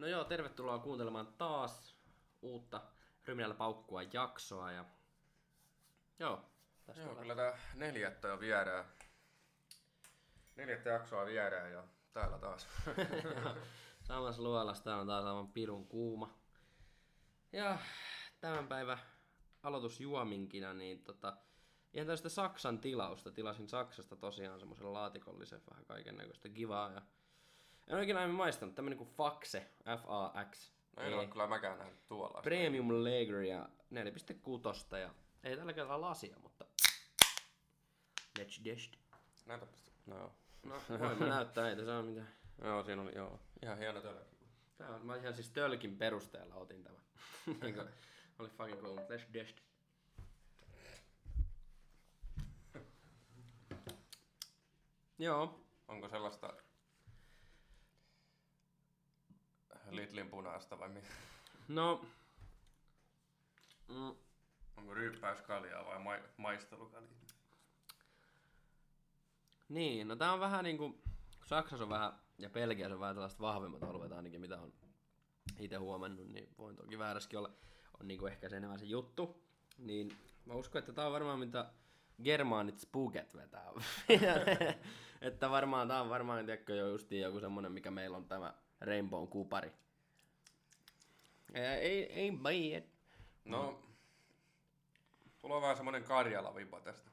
No joo, tervetuloa kuuntelemaan taas uutta Ryminällä paukkua jaksoa ja joo, tästä Joo, on kyllä tää neljättä jo viedään. Neljättä jaksoa viedään ja täällä taas. samassa luolassa, tää on taas aivan pirun kuuma. Ja tämän päivän aloitusjuominkina, niin tota, ihan tästä Saksan tilausta. Tilasin Saksasta tosiaan semmoisen laatikollisen vähän kaiken näköistä kivaa. Ja en ole ikinä aiemmin maistanut, tämmönen kuin Faxe, F-A-X. No en ole kyllä mäkään nähnyt tuolla. Premium Lageria 4.6 ja ei tällä kertaa lasia, mutta... Let's dest. Näytäpä sitä. No joo. No, voimme näyttää, ei tässä ole mitään. Joo, siinä oli joo. Ihan hieno tölki. Tää on, mä ihan siis tölkin perusteella otin tämän. Niinku, oli fucking cool, mutta let's dest. Joo. Onko sellaista Lidlin punaista vai mi? No. Mm, Onko ryyppäyskaljaa vai ma- maistelukaljaa? niin, no tää on vähän niinku, Saksassa on vähän, ja Belgiassa on vähän tällaiset vahvemmat alueet ainakin, mitä on itse huomannut, niin voin toki vääräskin olla, on niinku ehkä se enemmän se juttu. Niin mä uskon, että tää on varmaan mitä germaanit spuget vetää. että varmaan tää on varmaan, tiedätkö, jo justiin joku semmonen, mikä meillä on tämä Rainbow kupari. Ei, ei, ei bad. No, tulee vähän semmonen Karjala-viba tästä.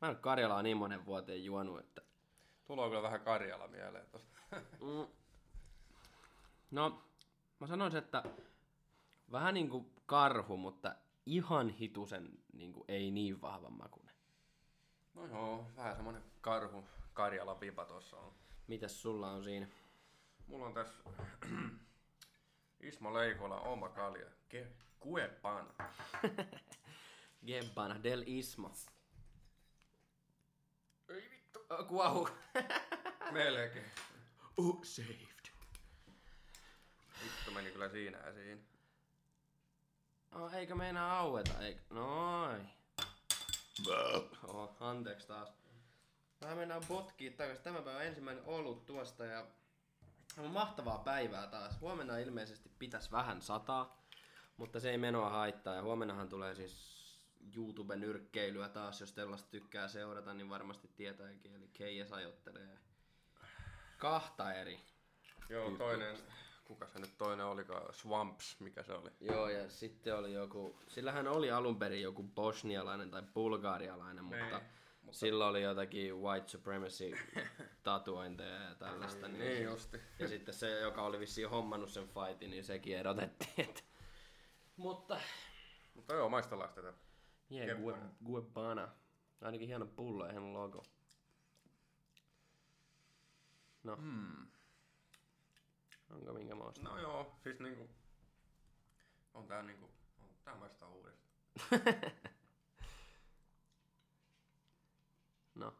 Mä en ole Karjalaa niin monen vuoteen juonut, että Tulee kyllä vähän Karjala mieleen tosta. Mm. No, mä sanoisin, että vähän niinku karhu, mutta ihan hitusen niinku ei niin vahvan makunen. No joo, vähän semmonen karhu Karjala-viba tossa on. Mitäs sulla on siinä? Mulla on tässä Ismo Leikola oma kalja. Ke- Kuepan. Gebbana del Ismo. Ei vittu. Oh, Kuahu. Melkein. uh, saved. Vittu meni kyllä siinä ja siinä. Oh, eikö meinaa aueta? Eikö? Noin. Oho, anteeksi taas. Vähän mennään botkiin takaisin. Tämän päivän ensimmäinen olut tuosta ja on mahtavaa päivää taas. Huomenna ilmeisesti pitäisi vähän sataa, mutta se ei menoa haittaa. Ja huomennahan tulee siis YouTube-nyrkkeilyä taas, jos tällaista tykkää seurata, niin varmasti tietääkin. Eli Keijas ajottelee kahta eri. Joo, toinen. Kuka se nyt toinen olikaan? Swamps, mikä se oli? Joo, ja sitten oli joku, sillähän oli alun perin joku bosnialainen tai bulgarialainen, mutta, Niin, mutta sillä oli jotakin white supremacy tatuointeja ja tällaista. Niin, Niin justi. Ja sitten se, joka oli vissiin hommannut sen fightin, niin sekin erotettiin. Että. Mutta, Mutta joo, maistellaan tätä. yeah, Keppana. Gue, Guebana. Ainakin hieno pullo ja hieno logo. No, Hmm. onko minkä mausta? No joo, siis niinku... On tää niinku... On tää maistaa uudestaan. No.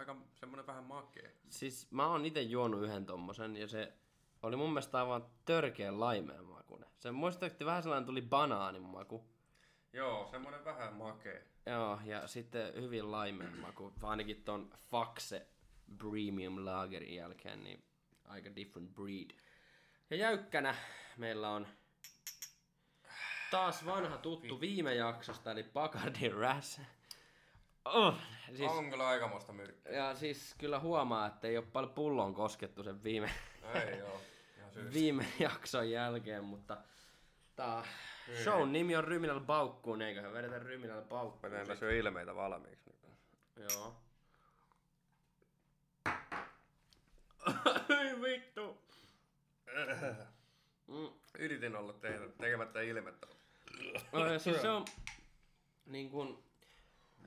Aika semmonen vähän makee. Siis mä oon itse juonut yhden tommosen ja se oli mun mielestä aivan törkeä laimeen makunen. Se muistaakseni vähän sellainen tuli banaanin maku. Joo, semmonen vähän makee. Joo, ja sitten hyvin laimeen maku. Ainakin ton Faxe Premium Lagerin jälkeen, niin aika different breed. Ja jäykkänä meillä on taas vanha tuttu viime jaksosta, eli Bacardi Ras. Oh, Siis... On kyllä aikamoista myrkkyä. ja siis kyllä huomaa, että ei ole paljon pullon koskettu sen viime, Ei joo. Viime jakson jälkeen, mutta tää show nimi on Ryminällä paukkuun, eiköhän vedetä Ryminällä paukkuun. Mä teen tässä jo ilmeitä valmiiksi. nyt. Joo. Ei vittu. Mm. Yritin olla tehdä, tekemättä ilmettä. No, siis se on niin kun,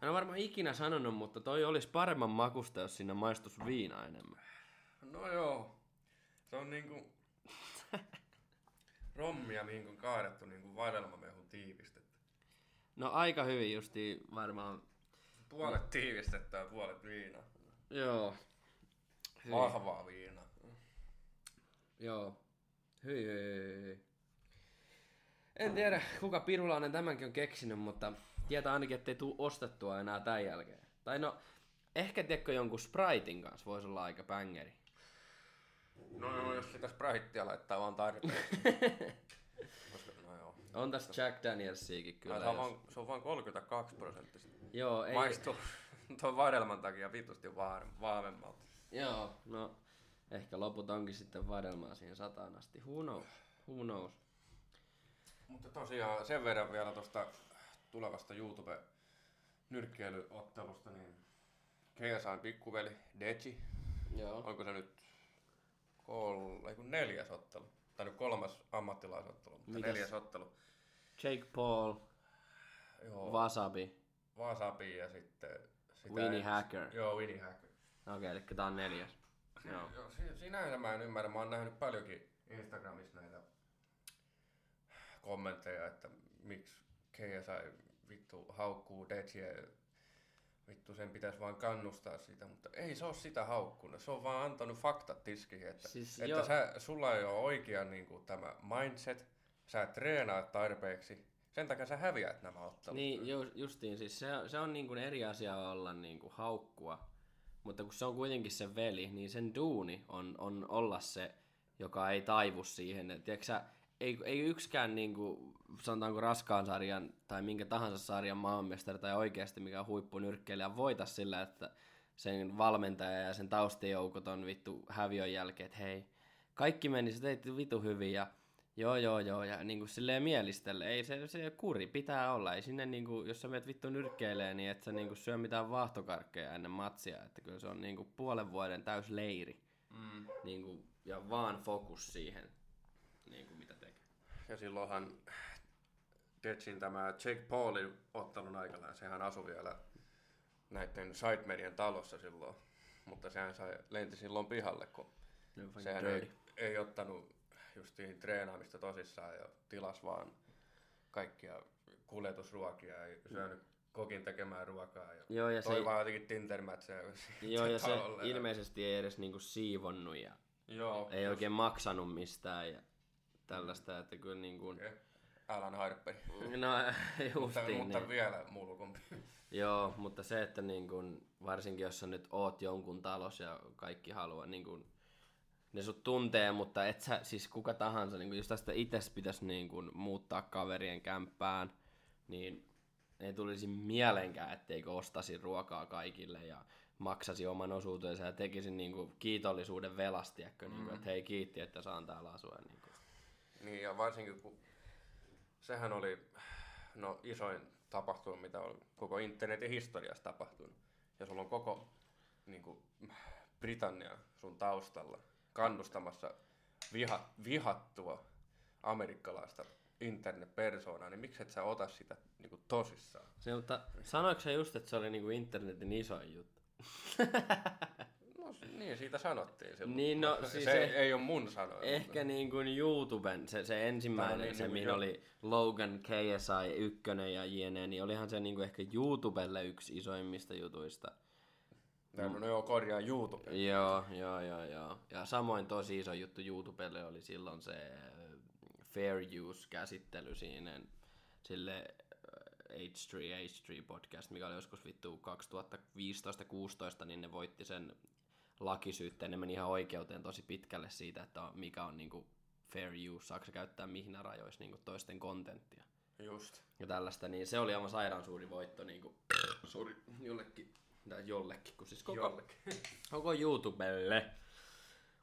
en ole varmaan ikinä sanonut, mutta toi olisi paremman makusta, jos siinä maistus viina enemmän. No joo. Se on niinku... rommia, mihin on kaadettu niinku vadelmamehun tiivistettä. No aika hyvin justi varmaan. Puolet tiivistettä ja puolet viinaa. Joo. Hyi. Vahvaa viinaa. Joo. Hyi, hyi, hyi. En tiedä, kuka pirulainen tämänkin on keksinyt, mutta tietää ainakin, ettei tuu ostettua enää tämän jälkeen. Tai no, ehkä tiedätkö jonkun Spritein kanssa voisi olla aika bangeri. No joo, jos sitä spriteä laittaa vaan tarpeeksi. No joo. On tässä Jack Danielsiakin kyllä. Se, on jos- vaan, se on vaan 32 prosenttista. Joo, ei, Maistuu tuon vadelman takia vitusti vahvemmalta. Joo, no ehkä loput onkin sitten vadelmaa siihen sataan asti. Who knows? Who knows? Mutta tosiaan sen verran vielä tuosta tulevasta YouTube-nyrkkeilyottelusta, niin KSAn pikkuveli Deji, Joo. onko se nyt kol, ei kun neljäs ottelu, tai nyt kolmas ammattilaisottelu, mutta Mitäs? neljäs ottelu. Jake Paul, Joo, Wasabi, Wasabi ja sitten... Sitä Winnie en- Hacker. Joo, Winnie Hacker. Okei, okay, eli tää on neljäs. Joo. Joo, si- sinänsä mä en ymmärrä. Mä oon nähnyt paljonkin Instagramissa näitä kommentteja, että miksi KSI vittu haukkuu Dejiä. Vittu sen pitäisi vaan kannustaa sitä, mutta ei se ole sitä haukkunut. Se on vaan antanut faktat tiskiin, että, Siis että joo. sä, sulla ei ole oikea niin kuin, tämä mindset, sä et treenaa tarpeeksi, sen takia sä häviät nämä ottelut. Niin, ju, justiin, siis se, se on niin kuin eri asia olla niin kuin haukkua, mutta kun se on kuitenkin se veli, niin sen duuni on, on olla se, joka ei taivu siihen. Et, tiedätkö, sä, ei, ei yksikään niin kuin, sanotaanko raskaan sarjan tai minkä tahansa sarjan maanmestari tai oikeasti mikä huippunyrkkeilijä voita sillä, että sen valmentaja ja sen taustajoukot on vittu häviön jälkeen, että hei, kaikki meni, sä teit vitu hyvin ja joo joo joo ja niin kuin silleen mielistelle, ei se, se kuri pitää olla, ei sinne niin kuin, jos sä menet vittu nyrkkeilee, niin et sä niin kuin syö mitään vaahtokarkkeja ennen matsia, että kyllä se on niin kuin puolen vuoden täys leiri Mm. niin kuin, ja vaan fokus siihen, niin kuin mitä tekee. Ja silloinhan Dejin tämä Jake Paulin ottelun aikana, sehän asui vielä näiden Sidemedian talossa silloin. Mutta sehän sai, lenti silloin pihalle, kun sehän ei, ei ottanut justiin treenaamista tosissaan ja tilas vaan kaikkia kuljetusruokia ja syönyt kokin tekemään ruokaa. Ja Joo, ja se, toi vaan jotenkin Tintermätsejä joo, ja se talolle. ilmeisesti ei edes niinku siivonnut ja Joo, ei oikein maksanut mistään ja tällaista, että kyllä niin kuin, Okay. Alan Harperi. no mutta, justiin mutta niin. vielä mulkumpi. Joo, mutta se, että niin kun, varsinkin jos sä nyt oot jonkun talos ja kaikki haluaa, niin kun, ne sut tuntee, mutta et sä, siis kuka tahansa, niin kun, jos tästä itse pitäisi niin kun, muuttaa kaverien kämppään, niin ei tulisi mielenkään, etteikö ostasi ruokaa kaikille ja maksasi oman osuutensa ja tekisi niin kun, kiitollisuuden velasti, mm. niin kun, että hei kiitti, että saan täällä asua. Niin kun. Niin ja varsinkin kun sehän oli no, isoin tapahtuma, mitä on koko internetin historiassa tapahtunut. Ja sulla on koko niin kuin, Britannia sun taustalla kannustamassa viha, vihattua amerikkalaista internetpersoonaa, niin miksi et sä ota sitä niin kuin, tosissaan? Se, mutta sanoiko se just, että se oli niin kuin internetin isoin juttu? No niin, siitä sanottiin silloin. Niin, no, se, siis se se- ei ole mun sanoja. Ehkä niin kuin YouTuben, se, se ensimmäinen, on niin se niinku mihin jo- oli Logan, KSI, ykkönen ja jne, niin olihan se niin kuin ehkä YouTubelle yksi isoimmista jutuista. mutta... No, no joo, korjaa YouTube. Joo, joo, joo, joo. Ja samoin tosi iso juttu YouTubelle oli silloin se äh, Fair Use-käsittely siinä, sille äh, H3, H3 podcast, mikä oli joskus vittu 2015-16, niin ne voitti sen lakisyytteen, ne meni ihan oikeuteen tosi pitkälle siitä, että mikä on niinku fair use, saako se käyttää mihin rajoissa niinku toisten kontenttia Just. ja tällaista, niin se oli aivan sairaan suuri voitto niinku, sorry, jollekin, tai jollekin, kun siis koko, Jollekin. koko YouTubelle.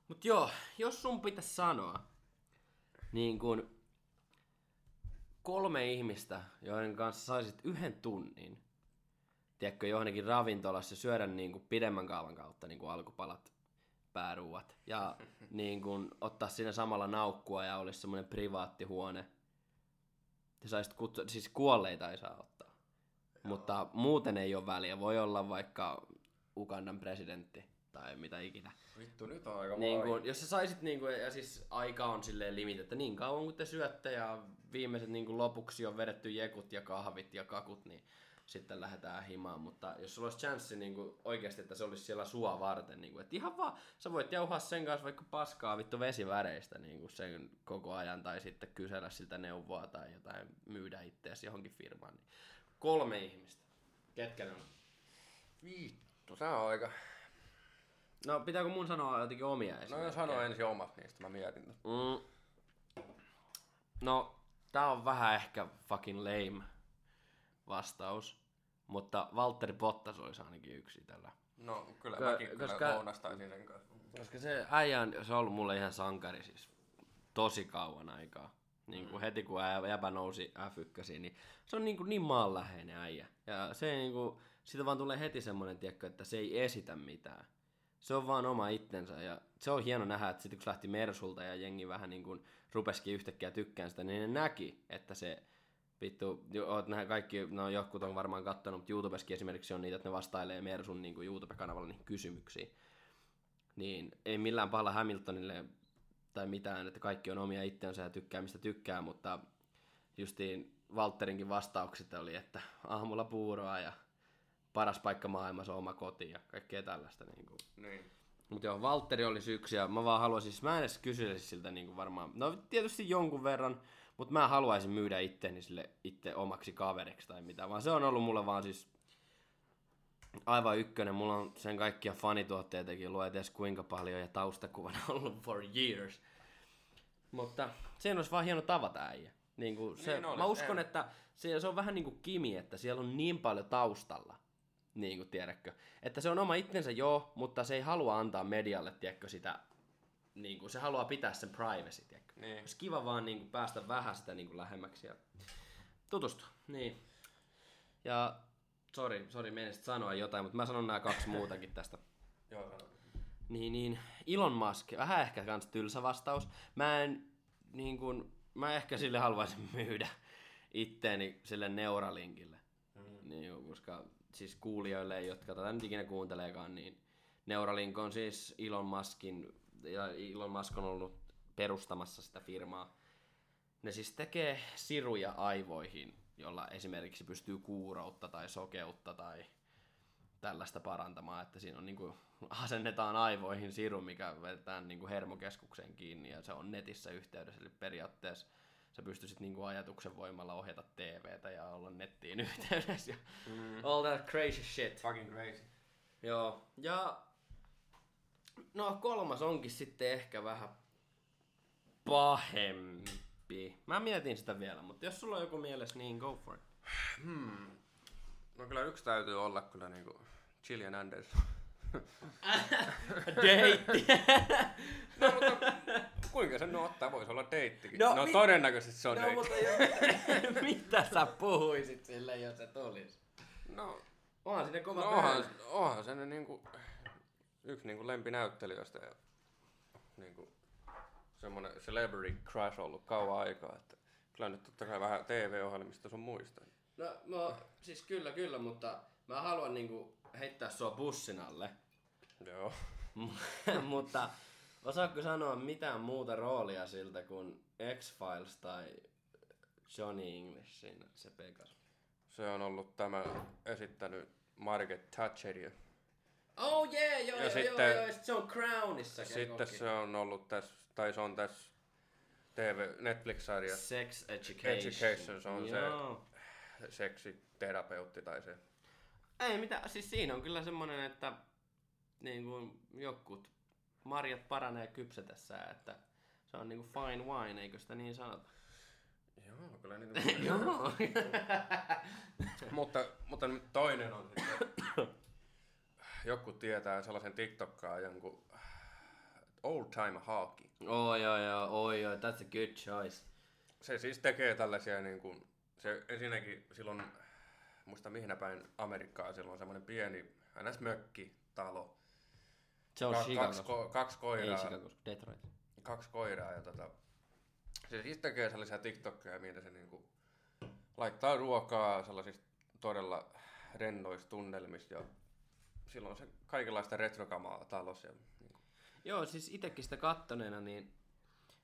Mut joo, jos sun pitäisi sanoa, niin kun kolme ihmistä, joiden kanssa saisit yhden tunnin, tiedätkö, johonkin ravintolassa syödä niin kuin pidemmän kaavan kautta niin kuin alkupalat, pääruuat, ja niin kuin ottaa siinä samalla naukkua ja olisi semmoinen privaattihuone. Te saisit kutsua, siis kuolleita ei saa ottaa. Mutta muuten ei ole väliä. Voi olla vaikka Ugandan presidentti tai mitä ikinä. Vittu, nyt on aika Niin kun, jos sä saisit, niin kun, ja siis aika on silleen limit, että niin kauan kun te syötte ja viimeiset niin kun lopuksi on vedetty jekut ja kahvit ja kakut, niin sitten lähdetään himaan. Mutta jos sulla olisi chanssi niin kun, oikeasti, että se olisi siellä sua varten, niin kun, että ihan vaan, sä voit jauhaa sen kanssa vaikka paskaa vittu vesiväreistä niin kun sen koko ajan, tai sitten kysellä siltä neuvoa tai jotain myydä itseäsi johonkin firmaan. Niin kolme ihmistä. Ketkä ne on? Vittu, se on aika... No pitääkö mun sanoa jotenkin omia No esimerkkejä? jos sano ensin omat niistä, mä mietin. Mm. No, tää on vähän ehkä fucking lame vastaus. Mutta Valtteri Bottas olisi ainakin yksi tällä. No kyllä Ko- mäkin kyllä koska- lounastaisin sen kanssa. Koska se äijä on, se on ollut mulle ihan sankari siis tosi kauan aikaa. Niin kuin heti kun jäbä nousi F1, niin se on niin, kuin niin maanläheinen äijä. Ja se niin kuin, siitä vaan tulee heti semmoinen, tiedätkö, että se ei esitä mitään. Se on vaan oma itsensä ja se on hieno nähdä, että sitten kun se lähti Mersulta ja jengi vähän niin kuin rupesikin yhtäkkiä tykkään sitä, niin ne näki, että se vittu, oot nää kaikki, no jotkut on varmaan kattonut, mutta YouTubeskin esimerkiksi on niitä, että ne vastailee Mersun niin kuin YouTube-kanavalla niihin kysymyksiin niin ei millään pahalla Hamiltonille tai mitään, että kaikki on omia itsensä ja tykkää mistä tykkää, mutta justiin Walterinkin vastaukset oli, että aamulla puuroa ja paras paikka maailmassa on oma koti ja kaikkea tällaista. Niin kuin. Niin. Mutta joo, Valtteri oli yksi ja mä vaan haluaisin, siis mä en edes kysyisi siltä niin kuin varmaan, no tietysti jonkun verran, mutta mä haluaisin myydä itteni sille itse omaksi kaveriksi tai mitä, vaan se on ollut mulle vaan siis aivan ykkönen. Mulla on sen kaikkia fanituotteitakin, luo edes kuinka paljon ja taustakuvana ollut for years. Mutta sen olisi vaan hieno tavata äijä. Niin kuin se, Niin olisi, mä uskon, en. että se, se on vähän niin kuin Kimi, että siellä on niin paljon taustalla, niin kuin tiedätkö. Että se on oma itsensä joo, mutta se ei halua antaa medialle, tiedätkö, sitä, niin kuin, se haluaa pitää sen privacy, tiedätkö. Niin. Olisi kiva vaan niin kuin, päästä vähän sitä niin kuin, lähemmäksi ja tutustua. Niin. Ja sori, sori, menisit sanoa jotain, mutta mä sanon nämä kaksi muutakin tästä. Joo, sano. Niin, niin, Elon Musk, vähän ehkä kans tylsä vastaus. Mä en, niin kun, mä ehkä sille haluaisin myydä itteeni sille Neuralinkille. Mm. Niin, koska siis kuulijoille, jotka tätä nyt ikinä kuunteleekaan, niin Neuralink on siis Elon Muskin, ja Elon Musk on ollut perustamassa sitä firmaa. Ne siis tekee siruja aivoihin, jolla esimerkiksi pystyy kuuroutta tai sokeutta tai tällaista parantamaan, että siinä on niinku, asennetaan aivoihin siru, mikä vedetään niinku hermokeskukseen kiinni ja se on netissä yhteydessä, eli periaatteessa sä pystyisit niinku ajatuksen voimalla ohjata TVtä ja olla nettiin yhteydessä ja mm. all that crazy shit. Fucking crazy. Joo, ja no kolmas onkin sitten ehkä vähän pahempi. Mä mietin sitä vielä, mutta jos sulla on joku mielessä, niin go for it. Hmm. No kyllä yksi täytyy olla kyllä niinku Gillian Anderson. Deitti. No mutta kuinka sen no ottaa? Voisi olla deittikin. No, No, no mi- todennäköisesti se on no, deitti. mutta jo, mitä sä puhuisit sille, jos se tulisi? No, Onhan sinne kova no no, onhan, onhan se niinku, yksi niinku lempinäyttelijöistä ja niinku, semmonen celebrity crush ollut kauan aikaa. Että kyllä nyt totta kai vähän TV-ohjelmista sun muista. No, no, siis kyllä, kyllä, mutta mä haluan niinku heittää sua bussin alle. Joo. mutta osaatko sanoa mitään muuta roolia siltä kuin X-Files tai Johnny Englishin se Pegas? Se on ollut tämä esittänyt Margaret Thatcheria. Oh yeah, joo, Ja joo, sitten- joo, joo, sit se on Crownissa. Sitten se on ollut tässä, tai se on tässä TV, Netflix-sarja Sex Education. Education, se on se- joo. seksiterapeutti tai se. Ei mitä, siis siinä on kyllä semmonen, että niin kuin jokut marjat paranee kypsetessään, että se on niinku fine wine, eikö sitä niin sanota? Joo, kyllä niitä Joo. mutta, mutta toinen on sitten, joku tietää sellaisen TikTokkaajan kuin Old Time Hockey. oh joo joo, oi joo, that's a good choice. Se siis tekee tällaisia niin kuin, se ensinnäkin silloin, muista mihin päin Amerikkaa, silloin semmoinen pieni ns. mökkitalo. Se on Ka- kaksi, ko- kaksi Ei koiraa. Chicago's, Detroit. kaksi koiraa ja tota, se siis tekee sellaisia TikTokkeja, mitä se niinku laittaa ruokaa sellaisissa todella rennoissa tunnelmissa ja silloin se kaikenlaista retrokamaa talossa. Ja, Joo, siis itekin sitä kattoneena, niin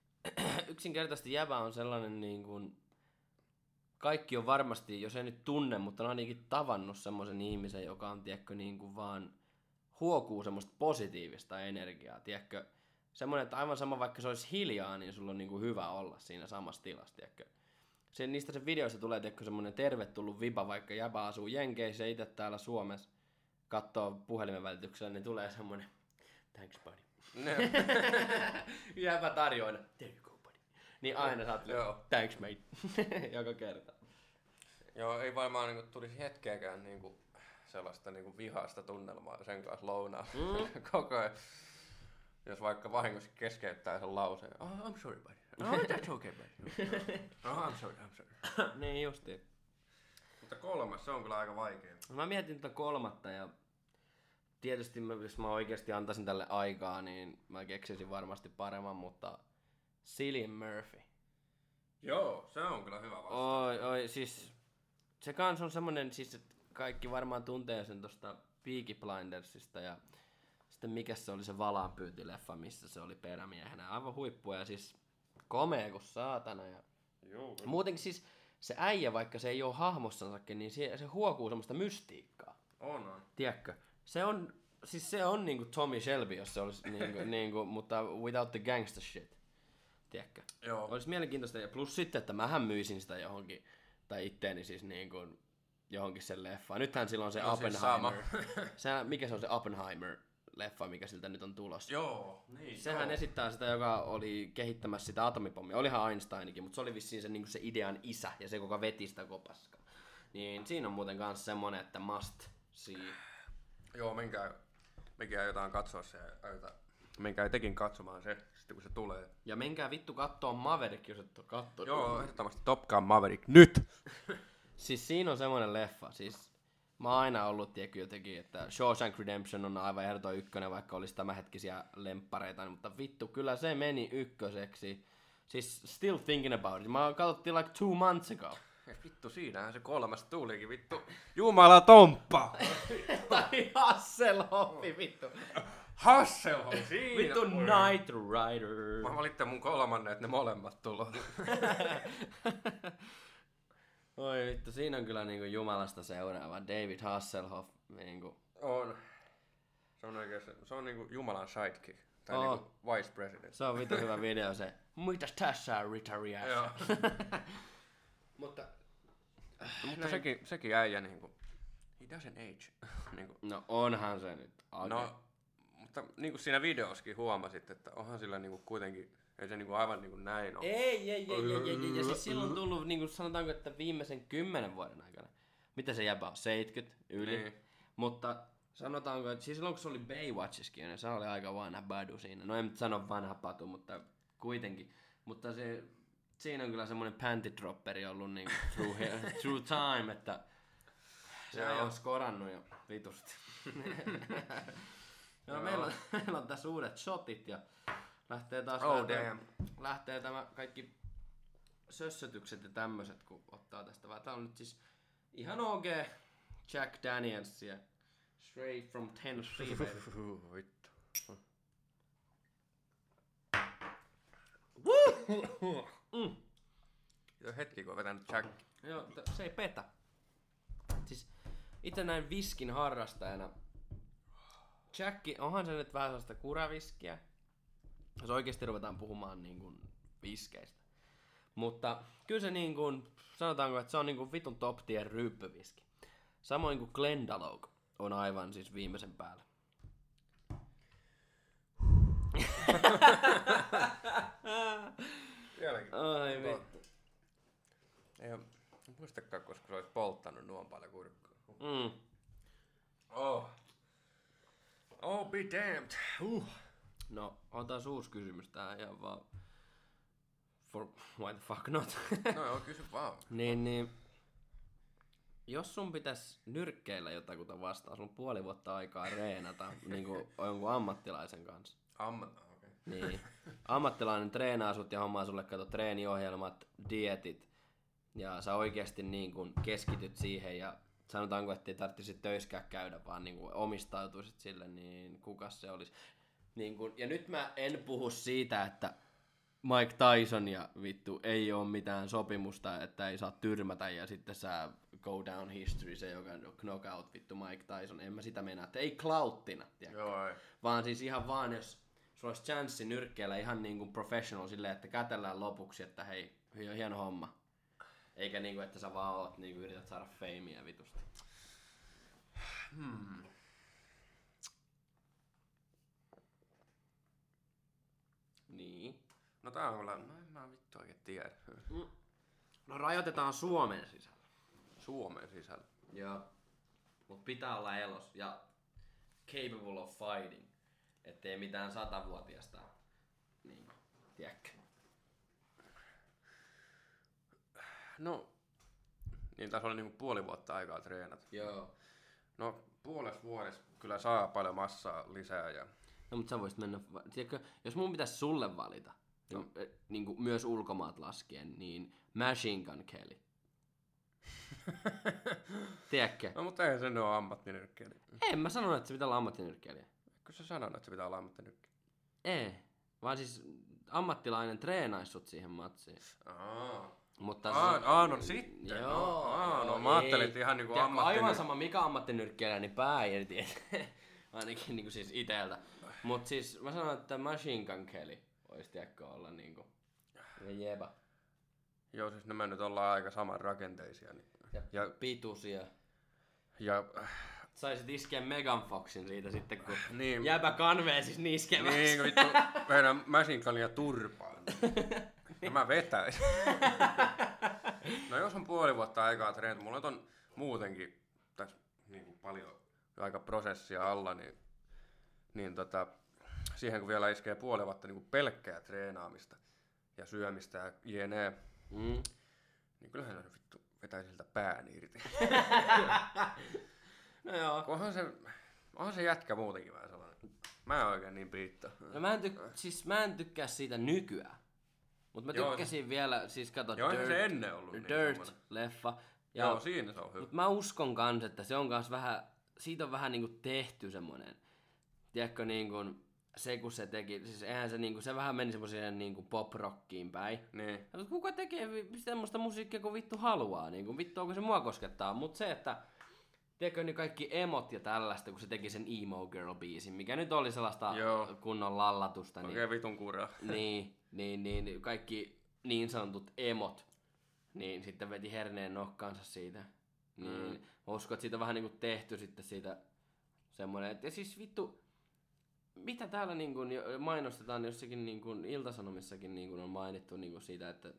yksinkertaisesti jävä on sellainen niin kuin, kaikki on varmasti, jos ei nyt tunne, mutta on ainakin tavannut semmoisen ihmisen, joka on, tiedätkö, niin kuin vaan huokuu semmoista positiivista energiaa, tiedätkö, semmoinen, että aivan sama vaikka se olisi hiljaa, niin sulla on niin kuin hyvä olla siinä samassa tilassa, tiedätkö. Se, niistä se videoista tulee, tiedätkö, semmoinen tervetullut viba, vaikka jäbä asuu Jenkeissä ja itse täällä Suomessa, katsoo puhelimen välityksellä, niin tulee semmoinen thanks buddy. Jääpä tarjoina, there you go buddy. Niin aina oot, Joo. thanks mate, joka kerta. joo, ei varmaan niinku tulisi hetkeäkään niinku sellaista niinku vihasta tunnelmaa sen kanssa lounaa Mm. koko ajan. Jos vaikka vahingossa keskeyttää sen lauseen. Oh, I'm sorry, buddy. Oh, that's okay, buddy. Oh, I'm sorry, I'm sorry. niin justiin. Mutta kolmas, se on kyllä aika vaikea. Mä mietin tätä kolmatta ja tietysti mä, jos mä oikeasti antaisin tälle aikaa, niin mä keksisin varmasti paremman, mutta Cillian Murphy. Joo, se on kyllä hyvä vastaus. Oi, oi, siis se kans on semmonen, siis että kaikki varmaan tuntee sen tosta Peaky Blindersista ja sitten mikä se oli se valaanpyyntileffa, missä se oli perämiehenä. Aivan huippua ja siis komea kuin saatana ja Joo, muutenkin siis se äijä, vaikka se ei ole hahmossansakin, niin se, se huokuu semmoista mystiikkaa. on, on. Tiedätkö? Se on, siis se on niinku Tommy Shelby, jos se olisi niinku, niinku, mutta without the gangster shit. Tiedätkö? Joo. Olisi mielenkiintoista. Ja plus sitten, että mähän myisin sitä johonkin, tai itteeni siis niinku, johonkin sen leffaan. Nythän silloin se No siis Oppenheimer. se, mikä se on se Oppenheimer-leffa, mikä siltä nyt on tulossa. Joo, niin. Sehän joo. esittää sitä, joka oli kehittämässä sitä atomipommia. Olihan Einsteinikin, mutta se oli vissiin se, niin se idean isä ja se, joka veti sitä kopaskaa. Niin siinä on muuten kanssa semmonen, että must see. Joo, menkää, menkää jotain katsoa se. Jota, menkää tekin katsomaan se, sitten kun se tulee. Ja menkää vittu kattoo Maverick, jos et oo kattonut. Joo, ehdottomasti Top Gun Maverick nyt! Siis siinä on semmonen leffa, siis mä oon aina ollut tiedätkö jotenkin, että Shawshank Redemption on aivan ehdoton ykkönen, vaikka olisi tämänhetkisiä lemppareita, mutta vittu, kyllä se meni ykköseksi. Siis still thinking about it. Mä katsottiin like two months ago. Vittu, siinähän se kolmas tulikin, vittu. Jumala Tomppa! tai Hasselhoffi, vittu. Hasselholm siinä! Vittu. Night Rider. Mä valittain mun kolmannen, että ne molemmat tuloo. Oi vittu, siinä on kyllä niinku jumalasta seuraava David Hasselhoff. Niinku. on. Se on oikein, se, se on niinku Jumalan sidekick. Tai Oo. niinku vice president. Se on vittu hyvä video se. Mitäs tässä on retarias? Joo. Mutta Mutta sekin, sekin äijä niinku, he doesn't age. niinku, No onhan se nyt. Okay. no, mutta niinku siinä videossakin huomasit, että onhan sillä niinku kuitenkin, ei se niinku aivan niinku näin ole. Ei, ei, ei, ei, ei, ei. Ja siis silloin on tullut, niin kuin sanotaanko, että viimeisen kymmenen vuoden aikana. Mitä se jäbä on? 70 yli. Niin. Mutta sanotaanko, että siis silloin kun se oli Baywatchiskin, niin se oli aika vanha badu siinä. No en nyt sano vanha patu, mutta kuitenkin. Mutta se, siinä on kyllä semmoinen panty dropperi ollut niin through, he- through time, että se on skorannut jo vitusti. Joo, Joo. meillä, on, meillä on tässä uudet shotit ja lähtee taas Oh, lähtee, damn. lähtee tämä kaikki sössötykset ja tämmöiset, kun ottaa tästä vähän. Tää on nyt siis ihan OG Jack Danielsia. Straight from Tennessee, vittu. Mm. Jo hetki, kun on vetänyt Jack. Joo, t- se ei petä. Siis itse näin viskin harrastajana. Jacki, onhan se nyt vähän sellaista kuraviskiä. Jos oikeasti ruvetaan puhumaan niin kuin viskeistä. Mutta kyllä se niin kuin, sanotaanko, että se on niin kuin vitun top tier ryyppyviski. Samoin kuin Glendalough on aivan siis viimeisen päällä. Vieläkin. Ai vittu. Ei oo, muistakaan, koska se olisi polttanut nuon paljon kurkkua. Mm. Oh. Oh, be damned. Uh. No, on taas uusi kysymys tää ihan vaan. For why the fuck not? No joo, kysy vaan. niin, niin. Jos sun pitäis nyrkkeillä jotakuta vastaan, sun on puoli vuotta aikaa reenata niin kuin jonkun ammattilaisen kanssa. Ammat, okei. Okay. Niin. Ammattilainen treenaa sut ja hommaa sulle kato treeniohjelmat, dietit. Ja sä oikeasti niin kuin keskityt siihen ja sanotaanko, että ei tarvitsisi töiskään käydä, vaan niin kuin omistautuisit sille, niin kuka se olisi. Niin kuin, ja nyt mä en puhu siitä, että Mike Tyson ja vittu ei ole mitään sopimusta, että ei saa tyrmätä ja sitten sä go down history, se joka knockout vittu Mike Tyson. En mä sitä meinaa, että ei klauttina? Joo, ei. Vaan siis ihan vaan, jos sulla olisi chanssi nyrkkeellä ihan niin kuin professional silleen, että kätellään lopuksi, että hei, hi- hieno homma. Eikä niin kuin, että sä vaan oot niin kuin yrität saada feimiä vitusti. Hmm. Niin. No tää on kyllä, no en mä vittu oikein tiedä. No rajoitetaan Suomen sisällä. Suomen sisällä. Joo. Mut pitää olla elos ja capable of fighting. Ettei mitään satavuotiasta. Niin, tiedätkö? No, niin tässä oli niinku puoli vuotta aikaa treenata. Joo. No, puolessa vuodessa kyllä saa paljon massaa lisää ja No mutta sä voisit mennä, tiedätkö, jos mun pitäisi sulle valita, no. niin, niin kuin myös ulkomaat laskien, niin Machine Gun Kelly. Tiedätkö? No, mutta eihän se ole ammattinyrkkeilijä. En mä sanonut, että se pitää olla ammattinyrkkeilijä. Eikö sä sanonut, että se pitää olla ammattinyrkkeilijä? Ei, vaan siis ammattilainen treenaisi sut siihen matsiin. Aa. Mutta Aa, se- aa, no sitten. Joo, No, aa, no mä ajattelin, ei. että ihan niinku Tiedätkö, ammattinyrk- Aivan sama mikä ammattinyrkkeilijä, niin pää irti. Ainakin niinku siis iteltä. Mut siis mä sanon, että Machine Gun Kelly olisi tiedätkö olla niinku jeba. Joo, siis ne me nyt ollaan aika saman rakenteisia. Niin. Ja, Ja- pituisia. Ja Saisit iskeä Megan Foxin siitä sitten, kun niin, jäbä kanvee siis niskemässä. niin kun vittu meidän Mäsinkalia turpaan. No mä vetäisin. no jos on puoli vuotta aikaa treenata, mulla on muutenkin tässä niin kuin paljon aika prosessia alla, niin, niin tota, siihen kun vielä iskee puoli vuotta niin kuin pelkkää treenaamista ja syömistä ja jne, Mm. niin kyllähän se vittu vetäisi siltä pään irti. No joo. Onhan se, onhan se jätkä muutenkin vähän sellainen. Mä en oikein niin piitto. No mä en, tyk- siis mä en tykkää siitä nykyään. Mutta mä Joo, tykkäsin vielä, siis kato Joo, Dirt, se ennen ollut niin. Dirt-leffa. Ja, Joo, siinä se on hyvä. Mut mä uskon kans, että se on kans vähän, siitä on vähän niinku tehty semmonen, tiedätkö niinku, se kun se teki, siis eihän se niinku, se vähän meni semmoiseen niinku pop-rockiin päin. Niin. Ja kuka tekee semmoista musiikkia kuin vittu haluaa, niinku vittu onko se mua koskettaa, mut se, että Tiedätkö, niin kaikki emot ja tällaista, kun se teki sen Emo Girl-biisin, mikä nyt oli sellaista Joo. kunnon lallatusta, niin Oikein vitun kuraa. niin, niin, niin, kaikki niin sanotut emot, niin sitten veti herneen nokkaansa siitä. Niin, Mm. mä uskon, että siitä on vähän niinku tehty sitten siitä semmoinen, että siis vittu, mitä täällä niin kuin mainostetaan jossakin niin kuin iltasanomissakin niin kuin on mainittu niin kuin siitä, että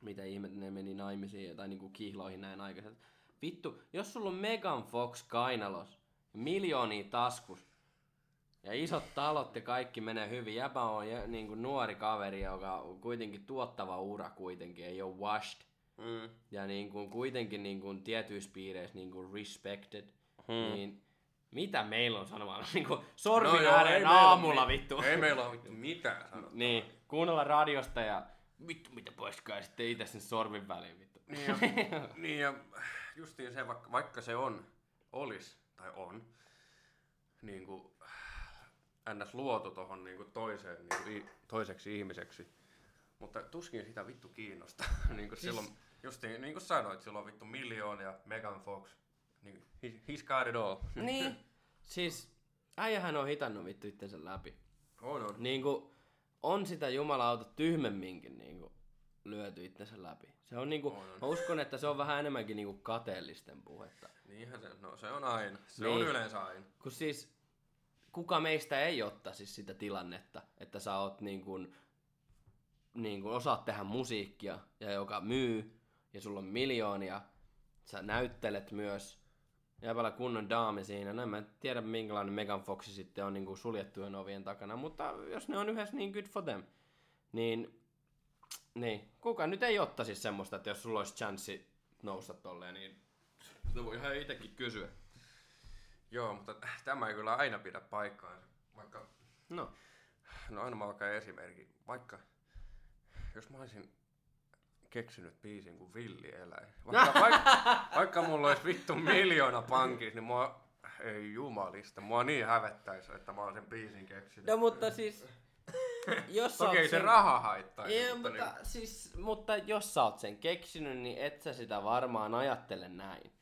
mitä ihmettä ne meni naimisiin tai niin kuin kihloihin näin aikaisemmin. Vittu, jos sulla on Megan Fox kainalos, miljoonia taskus, ja isot talot ja kaikki menee hyvin. Jäpä on niin kuin nuori kaveri, joka on kuitenkin tuottava ura kuitenkin, ei ole washed. Mm. Ja niin kuin kuitenkin niin kuin tietyissä piireissä niin kuin respected. Hmm. Niin mitä meillä on sanomaan? Niin kuin sormin No joo, ääreen meillä aamulla ole- vittu. Ei meillä ole vittu mitään sanottavaa. niin, kuunnella radiosta ja vittu mitä poiskaa sitten itse sen sormin väliin vittu. Niin ja, niin ja justiin se, vaikka, vaikka se on, olis, tai on, niin kuin, ns. luotu tohon niin toiseen, niin kuin, toiseksi ihmiseksi. Mutta tuskin sitä vittu kiinnostaa. niin kuin Siis- silloin, justiin, niin kuin sanoit, silloin on vittu miljoonia, Megan Fox, niin, he, he's got it all. niin, siis äijähän on hitannut vittu itsensä läpi. On, on. Niin kuin, on sitä jumalauta tyhmemminkin niin kuin, lyöty itsensä läpi. Se on niinku, On, mä uskon, että se on vähän enemmänkin niinku kateellisten puhetta. Niinhän se, no se on aina. Se Niin. on yleensä aina. Kun siis, kuka meistä ei ottaisi sitä tilannetta, että sä oot niin kuin, niin kuin osaat tehdä musiikkia ja joka myy ja sulla on miljoonia, sä näyttelet myös, jäpällä kunnon daami siinä. No, en mä tiedä minkälainen Megan Foxi sitten on niin kuin suljettujen ovien takana, mutta jos ne on yhdessä, niin good for them. Niin, niin, kuka nyt ei ottaisi semmoista, että jos sulla olisi chanssi nousta tolleen, niin sitä voi ihan itsekin kysyä. Joo, mutta tämä ei kyllä aina pidä paikkaansa. Vaikka, No, no aina mä vaikka esimerkki. Vaikka, jos mä olisin keksinyt biisin kuin villieläin. Vaikka, vaikka, vaikka mulla olisi vittu miljoona pankissa, niin mua, ei jumalista, mua niin hävettäisi, että mä oon sen biisin keksinyt. No mutta siis, jos Toki ei se sen- raha haittaa. Ei, mutta mutta, siis, mutta jos sä oot sen keksinyt, niin et sä sitä varmaan ajattele näin.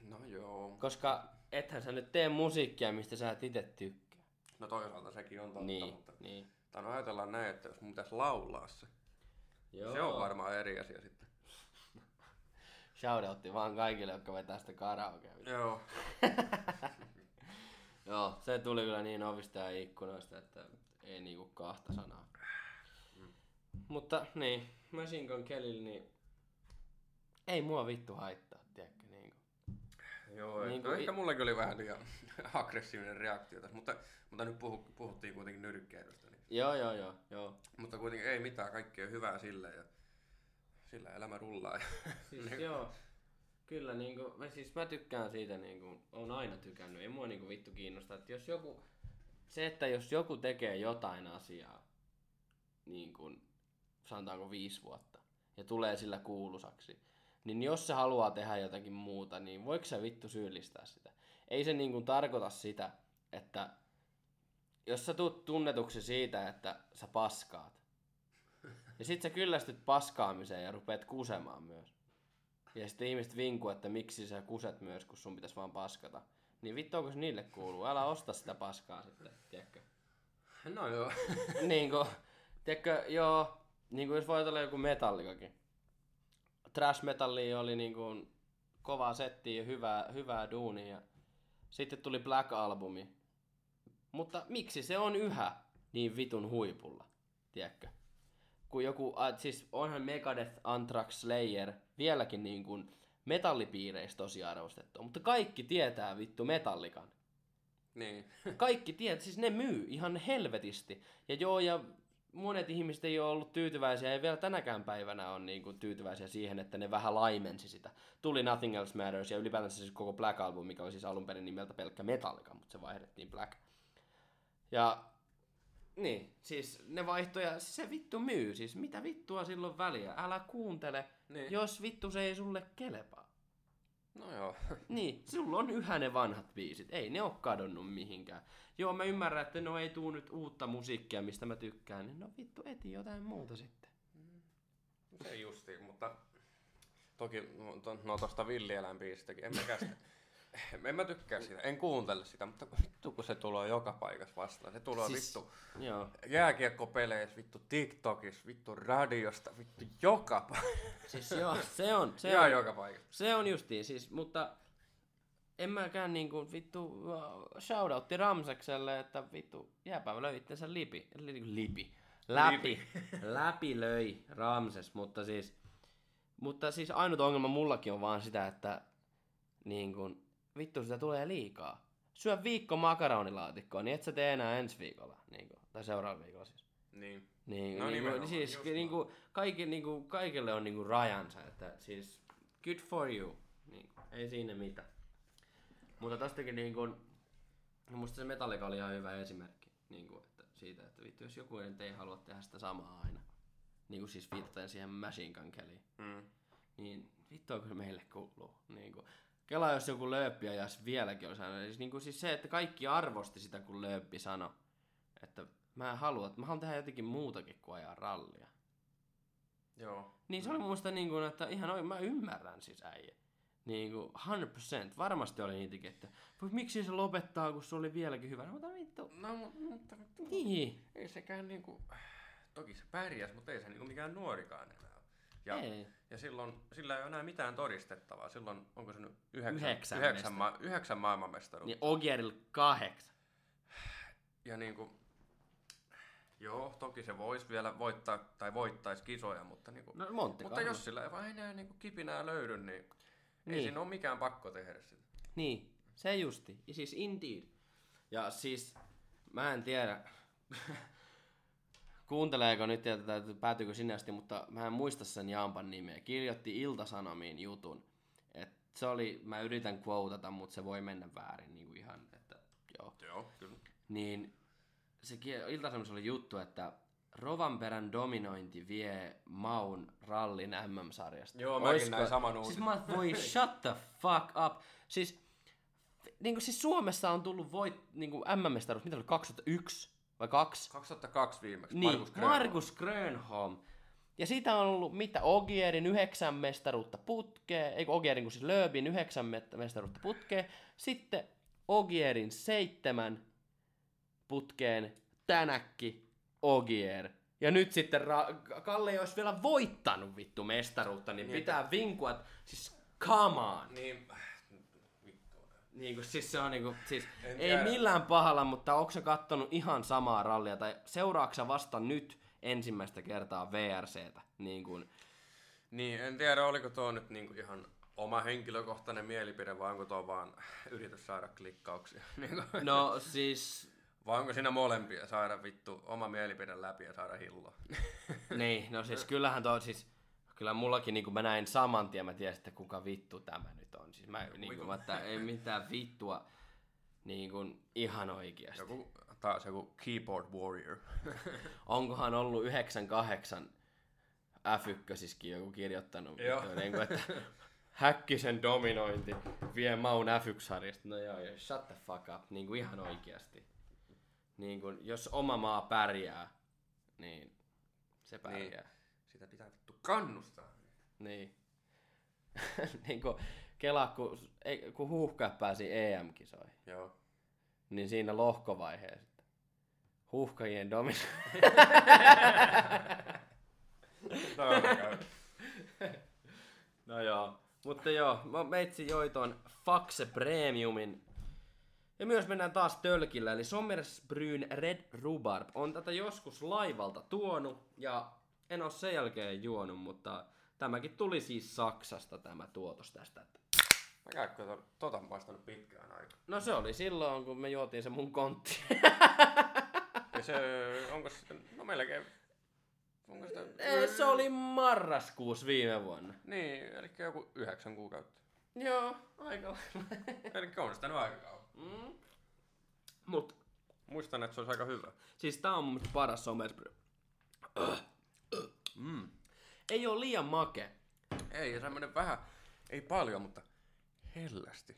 niin, no joo. Koska ethän sä nyt tee musiikkia, mistä sä et itse tykkää. No toisaalta sekin on totta, Niin, mutta... niin. Tai no ajatellaan näin, että jos mun pitäisi laulaa se, Joo. se on varmaan eri asia sitten. Shoutoutti vaan kaikille, jotka vetää sitä karaokea. Joo. Joo, se tuli kyllä niin ovista ja ikkunoista, että ei niinku kahta sanaa. Mutta niin, Machine Gun Kelly, niin ei mua vittu haittaa, tiedätkö, niin kuin. Joo, Niin niin kuin no ehkä mullakin oli vähän liian aggressiivinen reaktio tässä, mutta, mutta nyt puhu, puhuttiin kuitenkin nyrkkeilystä. Niin. Joo, joo, joo, joo. Mutta kuitenkin ei mitään, kaikkea hyvää sillä ja sillä elämä rullaa. Ja Siis joo, kyllä niinku, mä, siis mä tykkään siitä niinku, on aina tykännyt, ei mua niinku vittu kiinnosta, että jos joku, se että jos joku tekee jotain asiaa, niin kuin sanotaanko viisi vuotta, ja tulee sillä kuulusaksi, niin jos se haluaa tehdä jotakin muuta, niin voiko se vittu syyllistää sitä? Ei se niinku tarkoita sitä, että jos sä tuut tunnetuksi siitä, että sä paskaat, ja sit sä kyllästyt paskaamiseen ja rupeat kusemaan myös. Ja sitten ihmiset vinkuu, että miksi sä kuset myös, kun sun pitäisi vaan paskata. Niin vittu, onko se niille kuuluu? Älä osta sitä paskaa sitten, tiedätkö? no joo. niin kuin, tiedätkö, joo, niin kuin jos voit olla joku metallikakin. Trash metalli oli niin kuin kovaa settiä ja hyvää, hyvää duunia. Ja sitten tuli Black Albumi. Mutta miksi se on yhä niin vitun huipulla, tiedätkö? Kun joku, siis onhan Megadeth, Anthrax, Slayer vieläkin niin kuin metallipiireissä tosi arvostettu. Mutta kaikki tietää vittu metallikan. niin. Kaikki tiedät, siis ne myy ihan helvetisti. Ja joo, ja monet ihmiset ei ole ollut tyytyväisiä, ja vielä tänäkään päivänä on niin kuin tyytyväisiä siihen, että ne vähän laimensi sitä. Tuli Nothing Else Matters, ja ylipäätänsä siis koko Black Album, mikä oli siis alun perin nimeltä pelkkä Metallica, mutta se vaihdettiin Black. Ja niin, siis ne vaihtoja, siis se vittu myy, siis mitä vittua silloin väliä, älä kuuntele, Niin. jos vittu se ei sulle kelepaa. No joo. Niin, sulla on yhä ne vanhat biisit. Ei ne oo kadonnut mihinkään. Joo, mä ymmärrän, että no ei tuu nyt uutta musiikkia, mistä mä tykkään. Niin no vittu, eti jotain muuta sitten. Se justiin, mutta toki no, to- no villieläinbiisistäkin, en mäkään sitä, en mä tykkää sitä, en kuuntele sitä, mutta vittu kun se tulee joka paikassa vastaan. Se tulee siis... Vittu Joo. jääkiekkopeleissä, vittu TikTokissa, vittu radiosta, vittu joka paikassa. Siis joo, se on, se Ihan on, joka paikassa. se on justiin, siis, mutta en mäkään niinku vittu uh, shoutoutti Ramsekselle, että vittu jääpäivä löi itsensä lipi, li, lipi, läpi, läpi löi Ramses, mutta siis, mutta siis ainut ongelma mullakin on vaan sitä, että niin kun, vittu sitä tulee liikaa. Syö viikko makaronilaatikkoa, niin et sä tee enää ensi viikolla, niin kun, tai seuraavalla viikolla siis. Niin. Niin, No niin, nimenomaan, siis just niin kuin, kaikki, niin kuin, kaikille on niin kuin rajansa, että siis good for you, niin kuin, ei siinä mitään. Mutta tostakin niin kuin, musta se Metallica oli ihan hyvä esimerkki niin kuin, että siitä, että vittu jos joku nyt ei halua tehdä sitä samaa aina, niin kuin siis viitaten siihen Machine Gun Mm. niin vittu se meille kuuluu. Niin kuin. Kela jos joku lööppi ajas vieläkin olisi aina. Siis, niin kuin, siis se, että kaikki arvosti sitä, kun lööppi sanoi, että mä en halua, että mä haluan tehdä jotenkin muutakin kuin ajaa rallia. Joo. Niin se oli mun mielestä niin kuin, että ihan oikein, mä ymmärrän siis äijä. Niin kuin 100%. Varmasti oli niitäkin, että "Voi, miksi se lopettaa, kun se oli vieläkin hyvä. No, mutta vittu. No, mutta vittu. Niin. Ei sekään niinku, toki se pärjäs, mutta ei se niinku mikään nuorikaan enää. Ja, Ei. Ja silloin, sillä ei ole enää mitään todistettavaa. Silloin, onko se nyt yhdeksän, Yhdeksän yhdeksän, ma- yhdeksän maailmanmestaruutta. Niin Ogierilla kahdeksan. Ja niinku, joo, toki se voisi vielä voittaa, tai voittaisi kisoja, mutta, niinku, No Monte mutta jos sillä ei vaan enää niinku kipinää löydy, niin, ei Niin. siinä ole mikään pakko tehdä sitä. Niin, se justi. Ja siis indeed. Ja siis, mä en tiedä, kuunteleeko nyt ja tätä, että päätyykö sinne asti, mutta mä en muista sen Jampan nimeä. Kirjoitti Iltasanomiin jutun. Et se oli, mä yritän quotata, mutta se voi mennä väärin niin kuin ihan, että joo. Joo, kyllä. Niin se Iltasanomissa oli juttu, että Rovanperän dominointi vie Maun rallin MM-sarjasta. Joo, mäkin näin saman Siis uutisen. mä oon, voi shut the fuck up. Siis, niin kuin, siis Suomessa on tullut voit, niin kuin MM-mestaruus, mitä oli 2001 vai 2? 2002 viimeksi, Niin, Markus Grönholm. Markus Grönholm. Ja siitä on ollut mitä Ogierin yhdeksän mestaruutta putkeen, eikö Ogierin kun siis Lööbin yhdeksän mestaruutta putkeen, sitten Ogierin seitsemän putkeen, Tänäkki, Ogier. Ja nyt sitten Ra- Kalle ei olisi vielä voittanut vittu mestaruutta, niin Niin, pitää vinkua, siis come on. Niin, Niin kuin, siis se on niinku, siis En ei tiedä. millään pahalla, mutta onko sä kattonut ihan samaa rallia tai seuraaksa vasta nyt ensimmäistä kertaa VRCtä. Niin kuin, Niin, en tiedä oliko tuo nyt niinku ihan oma henkilökohtainen mielipide vai onko tuo vaan yritys saada klikkauksia. Niinku. no siis, vai onko siinä molempia, saada vittu oma mielipide läpi ja saada hilloa. niin, no siis kyllähän tuo siis, kyllä mullakin niin kuin mä näin saman tien, mä tiesin, että kuka vittu tämä on. Siis mä, niin kuin, mä, että ei mitään vittua, niin kuin, ihan oikeasti. Joku, taas joku keyboard warrior. Onkohan ollut 98 F1 joku kirjoittanut, Joo. niin kuin, että Häkkisen dominointi vie maun F1-sarjasta. No joo, joo, shut the fuck up, niin kuin ihan oikeasti. Niin kuin, jos oma maa pärjää, niin se pärjää. Sitä pitää vittu kannustaa. Niin. niin kuin, kelaa, kun, ei, kun huuhkaa pääsi EM-kisoihin, Joo. niin siinä lohkovaiheessa huuhkajien käy. No joo, mutta joo, mä meitsi joi ton Faxe Premiumin. Ja myös mennään taas tölkillä, eli Sommersbryn Red Rhubarb on tätä joskus laivalta tuonut, ja en oo sen jälkeen juonut, mutta tämäkin tuli siis Saksasta tämä tuotos tästä. että- Mä käyn tota, tota maistanut pitkään aikaa. No se oli silloin, kun me juotiin se mun kontti. Ja se, onko se, no melkein, onko sitä, Ei, se oli marraskuus viime vuonna. niin, eli joku yhdeksän kuukautta. Joo, aika lailla. Eli on sitä nyt aika kauan. Mm. Mut Muistan, että se olisi aika hyvä. Siis tää on mun mielestä paras Sommersbryn. Mm. Ei oo liian make. Ei, semmonen vähän, ei paljon, mutta hellästi.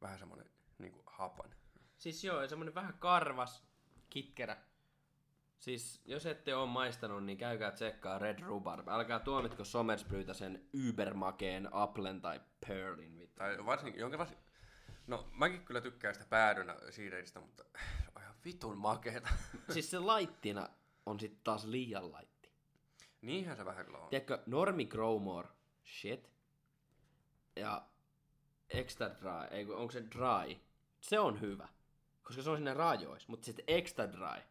Vähän semmonen niinku hapan. Siis joo, semmonen vähän karvas, kitkerä. Siis jos ette oo maistanut, niin käykää tsekkaa Red Rhubarb. Älkää tuomitko Sommersbrytä sen ybermakeen Applen tai Pearlin. Vittu. Tai varsinkin, jonkinlaisia... No, mäkin kyllä tykkään sitä päädynä siireistä, mutta se on ihan vitun makeeta. Siis se laittina on sit taas liian laitti. Niinhän se vähän kyllä on. Tiedätkö, Normi Growmore, shit. Ja Extra Dry, ei kun onko se Dry, se on hyvä. Koska se on sinne rajoissa, mutta sitten Extra Dry.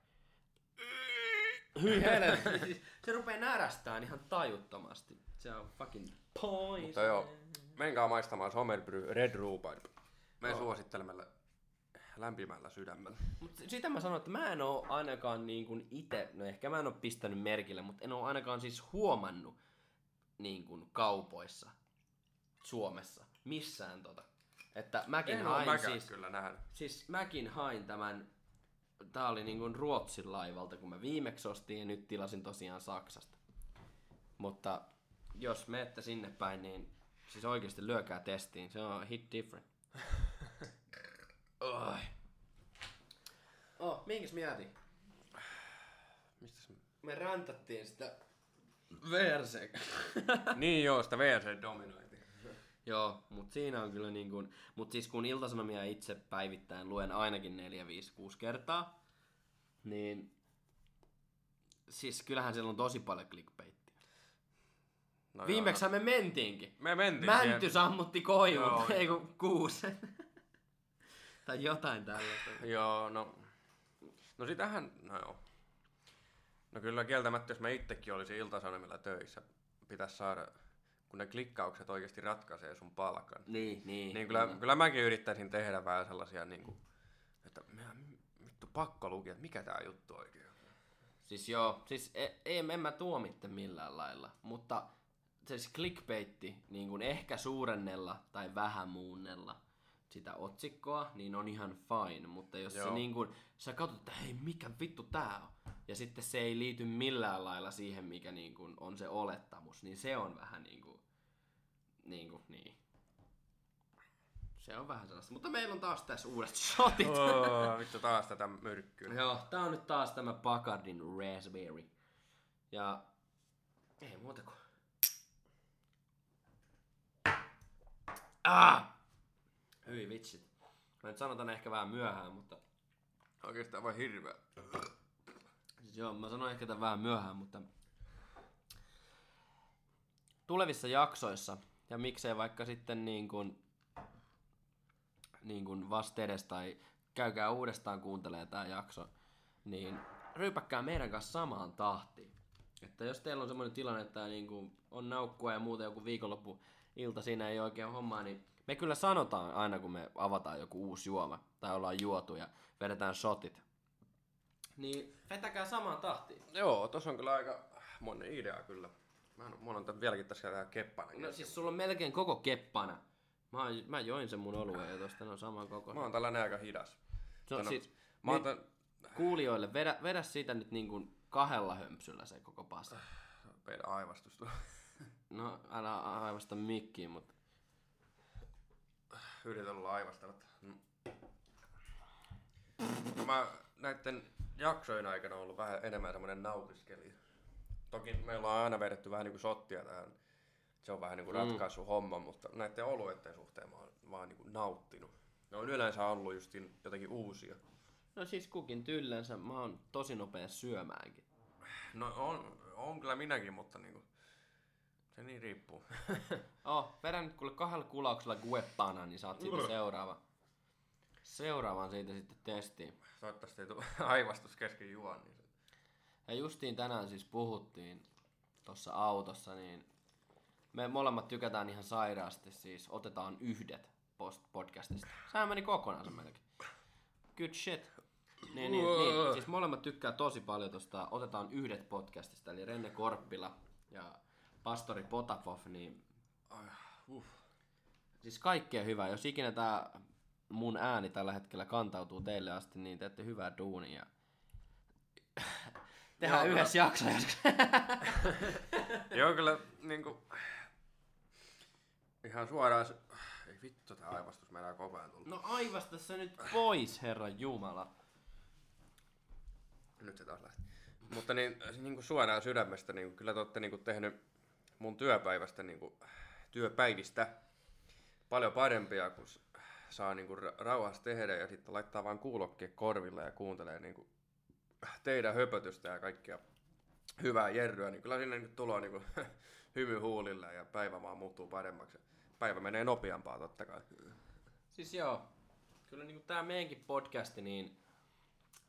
Hyi helvetti. Siis se rupee närästään ihan tajuttomasti. Se on fucking poison. Mutta joo, menkää maistamaan Sommerbry Red Rhubarb. Me Joo. suosittelemme lämpimällä sydämellä. Mut sitä mä sanon, että mä en oo ainakaan niin kuin ite, no ehkä mä en oo pistänyt merkille, mutta en oo ainakaan siis huomannut niin kuin kaupoissa Suomessa missään tota. Että mäkin En hain mäkään siis, kyllä nähnyt. siis mäkin hain tämän, tää oli niin kuin Ruotsin laivalta, kun mä viimeksi ostin ja nyt tilasin tosiaan Saksasta. Mutta jos menette sinne päin, niin siis oikeasti lyökää testiin, se on hit different. Oi. Oh, minkäs mietin? Mistä se... Me räntättiin sitä VRC. niin joo, sitä VRC dominointi. Joo, mutta siinä on kyllä niin kuin, mut siis kun iltasanomia itse päivittäin luen ainakin 4, 5, 6 kertaa, niin siis kyllähän siellä on tosi paljon clickbaittia. No Viimeksi me mentiinkin. joo. Me mentiin Mänty siihen. sammutti koivun, Joo. ei kun kuusen. tai jotain tällaista. Joo, no... No sitähän, no joo. No kyllä kieltämättä, jos mä itsekin olisin iltasanomilla töissä, pitäisi saada, kun ne klikkaukset oikeasti ratkaisee sun palkan. Niin, niin. Niin kyllä, kyllä mäkin yrittäisin tehdä vähän sellaisia, niin kuin, että vittu pakko lukia, että mikä tää juttu oikein on. Siis joo, siis ei, ei, en mä tuomitte millään lailla, mutta siis clickbaitti, niin kuin ehkä suurennella tai vähän muunnella sitä otsikkoa, niin on ihan fine, mutta jos Joo. se niin kuin, sä katsot, että hei, mikä vittu tää on, ja sitten se ei liity millään lailla siihen, mikä niin kuin on se olettamus, niin se on vähän niin kuin, niin kuin, niin. Se on vähän sellaista, mutta meillä on taas tässä uudet shotit. Oh, vittu taas tätä myrkkyä. Joo, tää on nyt taas tämä Bacardin Raspberry. Ja ei muuta kuin... Ah! Hyi vitsit. Mä nyt sanon ehkä vähän myöhään, mutta... Oikeastaan vaan hirveä. Siis joo, mä sanoin ehkä tän vähän myöhään, mutta... Tulevissa jaksoissa, ja miksei vaikka sitten niin kuin... Niin kuin vastedes tai käykää uudestaan kuuntelee tää jakso, niin ryypäkkää meidän kanssa samaan tahtiin. Että jos teillä on semmoinen tilanne, että niin kuin on naukkua ja muuta joku viikonloppu ilta siinä ei oikein hommaa, niin me kyllä sanotaan aina, kun me avataan joku uusi juoma tai ollaan juotu ja vedetään shotit. Niin vetäkää samaan tahtiin. Joo, tossa on kyllä aika monen idea kyllä. Mä en, mulla on tän vieläkin tässä keppana. No siis sulla on melkein koko keppana. Mä, mä join sen mun olueen ja tosta ne on saman koko. Mä oon tällainen aika hidas. On Mutta siis, Mä oon tän, kuulijoille, vedä, vedä siitä nyt niin kuin kahdella hömpsyllä se koko pasta. meidän aivastus. No älä aivasta mikkiin, mutta Yritän olla aivastamatta. No mä näiden jaksojen aikana on ollut vähän enemmän semmonen nautiskeli. Toki meillä on aina vedetty vähän niinku shottia tähän. Se on vähän niinku ratkaisu homma, mutta näiden olueiden suhteen mä oon vaan niinku nauttinut. Ne on yleensä ollut justin jotenkin uusia. no siis kukin tyllensä. Mä oon tosi nopea syömäänkin. No on, on kyllä minäkin, mutta niinku, se niin riippuu. Oh, vedä nyt kuule kahdella kulauksella gueppana, niin saat siitä seuraava. Seuraavan siitä sitten testiin. Toivottavasti ei tule aivastus kesken juon. Niin. Ja justiin tänään siis puhuttiin tuossa autossa, niin me molemmat tykätään ihan sairaasti, siis otetaan yhdet post podcastista. Sehän meni kokonaan se melkein. Good shit. Niin, niin, niin, siis molemmat tykkää tosi paljon tosta Otetaan yhdet podcastista, eli Renne Korppila ja Pastori Potapov, niin uh. siis kaikkea hyvää. Jos ikinä tää mun ääni tällä hetkellä kantautuu teille asti, niin teette hyvää duunia. Tehdään Joo, yhdessä jakso joskus. Joo, kyllä niinku... Ihan suoraan se... Ei vittu, tää aivastus meinaa koko ajan tulla. No aivasta se nyt pois, herra Jumala. Nyt se taas lähti. Mutta niin, niinku suoraan sydämestä, niin kyllä te olette niinku tehnyt mun työpäivästä, niinku, työpäivistä paljon parempia, kun saa niinku ra- rauhassa tehdä ja sitten laittaa vaan kuulokkeen korville ja kuuntelee niinku teidän höpötystä ja kaikkia hyvää jerryä, niin kyllä sinne nyt tulee niinku hymy huulille ja päivä vaan muuttuu paremmaksi. Päivä menee nopeampaa totta kai. Siis joo, kyllä niinku tää meidänkin podcasti, niin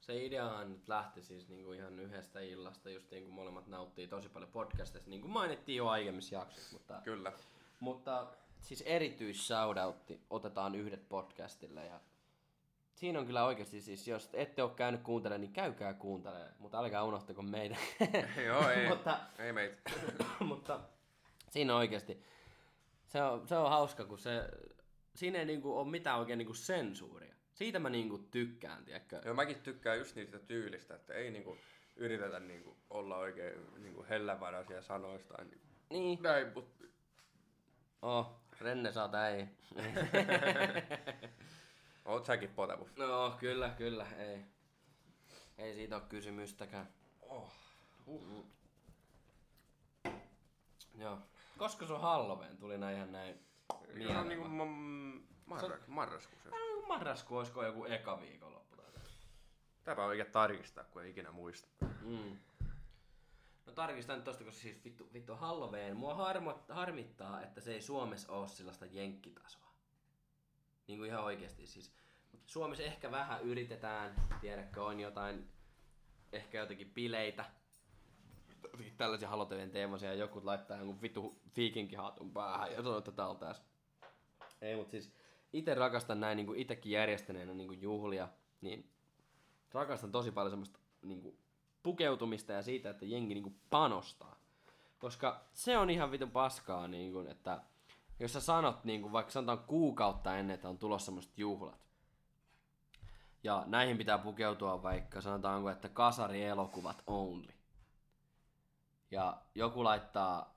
se ideahan nyt lähti siis niinku ihan yhdestä illasta, just niin kuin molemmat nauttii tosi paljon podcastista, niin kuin mainittiin jo aiemmissa jaksoissa, mutta, Kyllä. mutta siis erityis shoutoutti otetaan yhdet podcastille ja siinä on kyllä oikeasti siis, jos ette ole käynyt kuuntelemaan, niin käykää kuuntelemaan, mutta älkää unohtako meitä. Joo, ei, mutta, ei meitä. mutta siinä oikeasti, se on, se on hauska, kun se, siinä ei niinku ole mitään oikein niinku sensuuria. Siitä mä niinku tykkään, tiedätkö? Joo, mäkin tykkään just niistä tyylistä, että ei niinku yritetä niinku olla oikein niinku hellävaraisia sanoista. Niin, Niin. näin, mutta Oh, Renne saa ei. oot säkin potapu. no, kyllä, kyllä, ei. Ei siitä ole kysymystäkään. Oh. Uh. Joo. Koska sun Halloween tuli näin ihan näin Se mieleen? on niinku ma- marra, marraskuussa. Marrasku olisiko joku eka viikonloppu tai jotain? Täpä on oikein tarkistaa, kun ei ikinä muista. Mm. No tarkistan nyt tosta, koska siis vittu, vittu Halloween. Mua harmo, harmittaa, että se ei Suomessa ole sellaista jenkkitasoa. Niin kuin ihan oikeasti siis. Suomessa ehkä vähän yritetään, tiedätkö, on jotain, ehkä jotenkin bileitä. Tällaisia Halloween teemaisia ja joku laittaa jonkun vittu viikinkihatun päähän ja sanoo, että tää tässä. Ei, mutta siis itse rakastan näin niin itsekin järjestäneenä niin juhlia, niin rakastan tosi paljon semmoista niin kuin, pukeutumista ja siitä, että jengi niin kuin, panostaa. Koska se on ihan vitun paskaa, niin kuin, että jos sä sanot niin kuin, vaikka sanotaan kuukautta ennen, että on tulossa semmoiset juhlat. Ja näihin pitää pukeutua vaikka sanotaanko, että kasarielokuvat only. Ja joku laittaa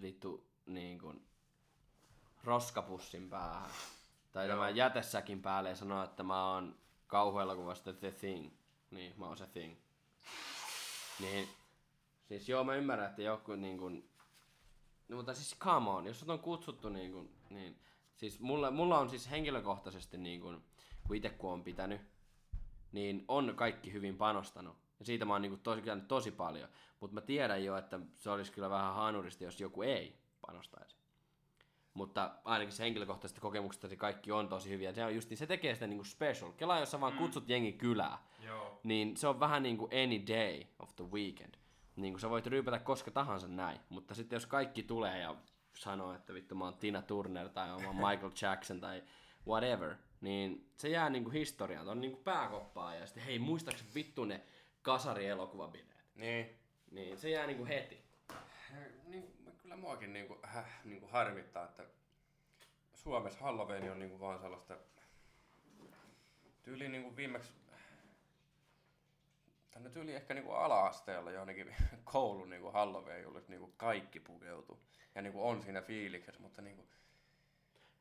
vittu niin kuin, roskapussin päähän. Tai Joo. tämän jätesäkin päälle ja sanoo, että mä oon kauhuelokuvasta The Thing. Niin, mä oon se Thing. Niin, siis joo, mä ymmärrän, että joku niin kuin, no, mutta siis come on, jos sut on kutsuttu niin kuin, niin, siis mulla, mulla on siis henkilökohtaisesti niin kuin, kun itse kun on pitänyt, niin on kaikki hyvin panostanut. Ja siitä mä oon niin kuin, tosi, tosi paljon. Mutta mä tiedän jo, että se olisi kyllä vähän haanurista, jos joku ei panostaisi. Mutta ainakin se henkilökohtaisesta kokemuksesta se kaikki on tosi hyviä. Se, on just, niin se tekee sitä niinku special. Kela, jos sä vaan kutsut jengi kylää, Joo. niin se on vähän niin kuin any day of the weekend. Niin kuin sä voit ryypätä koska tahansa näin, mutta sitten jos kaikki tulee ja sanoo, että vittu mä oon Tina Turner tai mä oon Michael Jackson tai whatever, niin se jää niinku historiaan, on niinku pääkoppaa ja sitten hei muistaaks vittu ne kasarielokuvabileet. Niin. Niin se jää niinku heti. niin, kyllä muakin niinku, häh, niinku harmittaa, että Suomessa Halloween on niinku vaan sellaista tyyli niinku viimeksi tänne tyyli ehkä niinku ala-asteella jonnekin koulun niinku Halloween juhlit niinku kaikki pukeutuu. Ja niinku on siinä fiiliksessä, mutta niinku,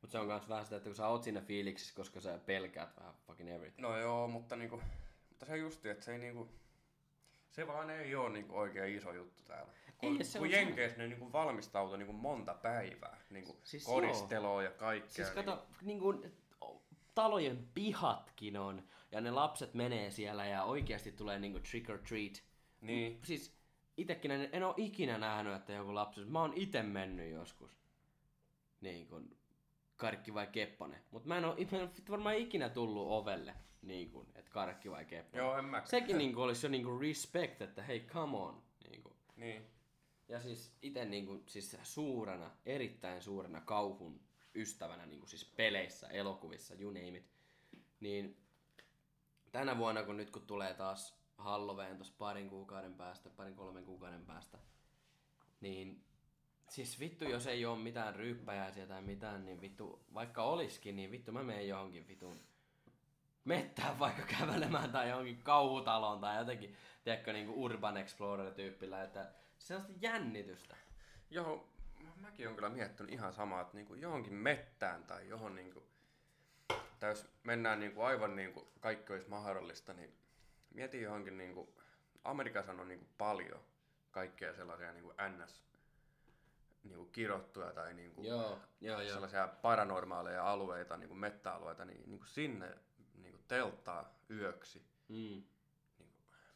Mutta se on myös vähän sitä, että kun sä oot siinä fiiliksissä, koska sä pelkäät vähän fucking everything. no joo, mutta niinku, mutta se justi, että se ei niinku, se vaan ei ole niinku oikein iso juttu täällä. Kun, Ei, se kun on se- Jenkeissä ne niinku valmistautuu niinku monta päivää, niinku Siis siis joo. ja kaikkea. Siis kato, niin kuin, talojen pihatkin on, ja ne lapset menee siellä ja oikeasti tulee niinku trick or treat. Niin. Siis itekin en, en ole ikinä nähnyt, että joku lapsi, mä oon ite mennyt joskus. Niin kuin, karkki vai kepponen. Mutta mä en oo, mä en oo varmaan ikinä tullut ovelle, niin kuin, että karkki vai kepponen. Joo, en mä. Sekin niin kuin, olisi jo niin respect, että hei, come on. Niin kuin. Niin. Ja siis itse niinku, siis suurena, erittäin suurena kauhun ystävänä niinku siis peleissä, elokuvissa, you name it. Niin tänä vuonna, kun nyt kun tulee taas Halloween tuossa parin kuukauden päästä, parin kolmen kuukauden päästä, niin siis vittu, jos ei ole mitään ryyppäjäisiä tai mitään, niin vittu, vaikka olisikin, niin vittu mä menen johonkin vitun mettään vaikka kävelemään tai johonkin kauhutaloon tai jotenkin, tiedätkö, niinku Urban Explorer-tyyppillä, että sellaista jännitystä. Joo, mäkin olen kyllä miettinyt ihan samaa, että niinku johonkin mettään tai johon niinku, tai jos mennään niinku aivan niinku kaikki olisi mahdollista, niin mieti johonkin niinku, Amerikassa on niinku paljon kaikkea sellaisia niinku NS niinku kirottuja tai niinku Joo, joo, joo. sellaisia paranormaaleja alueita, niinku mettäalueita, niin niinku sinne niinku telttaa yöksi. Mm.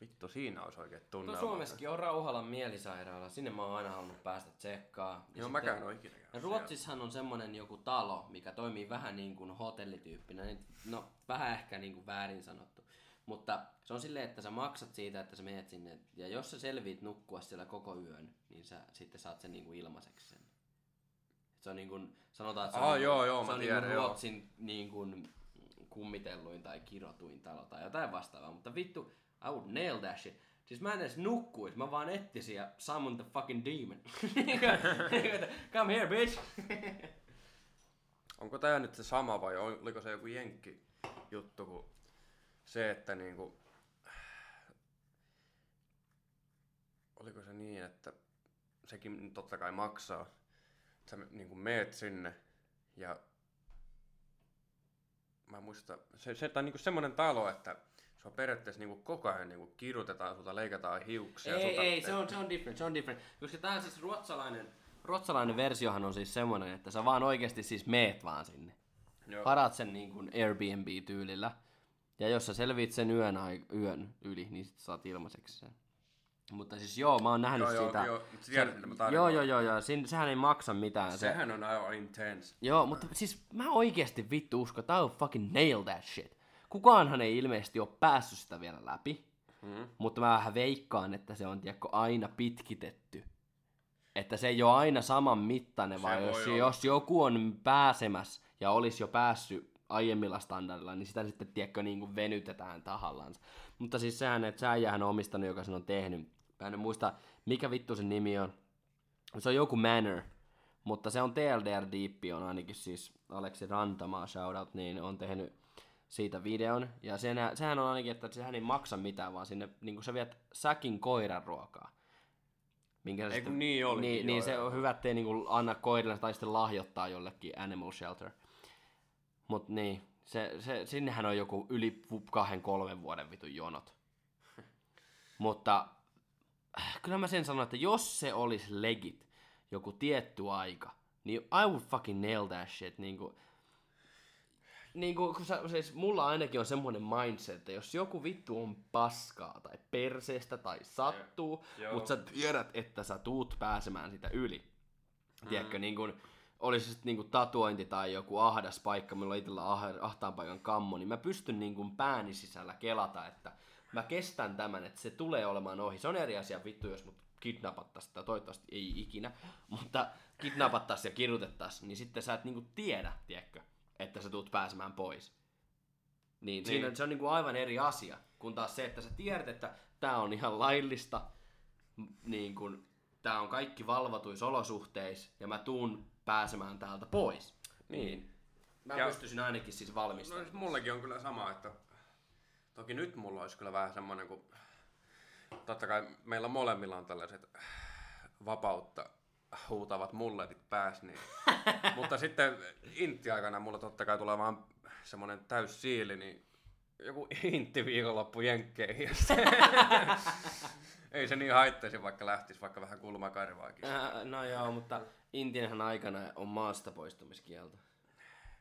Vittu, siinä olisi oikein No tunnelma. Suomessakin on Rauhalan mielisairaala, sinne mä oon aina halunnut päästä tsekkaa. Ja Joo, sitten- mäkään en ole ikinä käynyt Ja. Ruotsissahan on semmonen joku talo, mikä toimii vähän niin kuin hotellityyppinä. No, vähän ehkä niin kuin väärin sanottu. Mutta se on silleen, että sä maksat siitä, että sä menet sinne. Ja jos sä selviit nukkua siellä koko yön, niin sä sitten saat sen niin kuin ilmaiseksi sen. Se on niin kuin, sanotaan, että se on, niin joo, kuin, joo, se on niin kuin tiedän, joo. Ruotsin niin kuin kummitelluin tai kirotuin talo tai jotain vastaavaa. Mutta vittu, I would nail that shit. Siis mä en edes nukkuis, mä vaan ettisin ja summon the fucking demon. Come here, bitch! Onko tämä nyt se sama vai oliko se joku jenkki juttu kuin se, että niinku, oliko se niin, että sekin totta kai maksaa. Sä niinku meet sinne ja mä muistan, se, se tai niinku semmonen talo, että se on periaatteessa niinku koko ajan niinku kirutetaan sulta, leikataan hiuksia. Ei, sulta, ei, se on, se on different, se on different. Koska tää siis ruotsalainen, ruotsalainen versiohan on siis semmonen, että sä vaan oikeasti siis meet vaan sinne. Joo. Varaat sen niin kuin Airbnb-tyylillä. Ja jos sä selviit sen yön, yön yli, niin sit saat ilmaiseksi sen. Mutta siis joo, mä oon nähnyt Joo, joo, siitä. joo, tiedät, mä joo, joo, joo, joo. Sin, sehän ei maksa mitään. Se, Sehän on aivan intense. Joo, mutta siis mä oikeesti vittu usko, tää on fucking nail that shit. Kukaanhan ei ilmeisesti ole päässyt sitä vielä läpi. Hmm. Mutta mä vähän veikkaan, että se on tiedätkö, aina pitkitetty. Että se ei ole aina saman mittainen, vaan jos, jos joku on pääsemässä ja olisi jo päässyt aiemmilla standardilla, niin sitä sitten tiedätkö, niin kuin venytetään tahallansa. Mutta siis sehän, että sä äijähän on omistanut, joka sen on tehnyt. Mä en muista, mikä vittu sen nimi on. Se on joku Manor, mutta se on TLDR Deep, on ainakin siis Aleksi Rantamaa, shoutout, niin on tehnyt siitä videon. Ja sen, sehän on ainakin, että sehän ei maksa mitään, vaan sinne niin sä viet säkin koiran ruokaa. Minkä sä Ei sitten- niin olikin, Niin, joo, niin se joo. on hyvä, ettei niin anna koirille tai sitten lahjoittaa jollekin animal shelter. Mut niin, se, se, sinnehän on joku yli kahden, kolmen vuoden vitun jonot. Mutta äh, kyllä mä sen sanon, että jos se olisi legit joku tietty aika, niin I would fucking nail that shit. Niin kuin, niin kuin, kun sä, siis mulla ainakin on semmoinen mindset, että jos joku vittu on paskaa tai perseestä tai sattuu, Joo. mutta sä tiedät, että sä tuut pääsemään sitä yli. Mm. Tiedätkö, niin kuin, oli se sitten niinku tatuointi tai joku ahdas paikka, mulla itsellä ah- ahtaan paikan kammo, niin mä pystyn niinku pääni sisällä kelata, että mä kestän tämän, että se tulee olemaan ohi. Se on eri asia vittu, jos mut kidnapattaisiin, tai toivottavasti ei ikinä, mutta kidnapattaisiin ja kirjoitettaisiin, niin sitten sä et niinku tiedä, tiedätkö, että sä tulet pääsemään pois. Niin, niin. Siinä, se on niinku aivan eri asia, kun taas se, että sä tiedät, että tää on ihan laillista, niin kun, tää on kaikki valvotuissa olosuhteissa, ja mä tuun pääsemään täältä pois. Niin. Mä Ja- pystyisin ainakin siis No valmistamaan. siis mullekin on kyllä sama, että toki nyt mulla olisi kyllä vähän semmoinen, kun totta kai meillä molemmilla on tällaiset vapautta huutavat mulletit pääs, niin. mutta sitten intti-aikana mulla totta kai tulee vaan semmoinen täys siili, niin joku intti viikonloppu jenkkeihin. Ei se niin haittaisi, vaikka lähtisi vaikka vähän kulmakarvaakin. Äh, no joo, mutta Intianhan aikana on maasta poistumiskielto.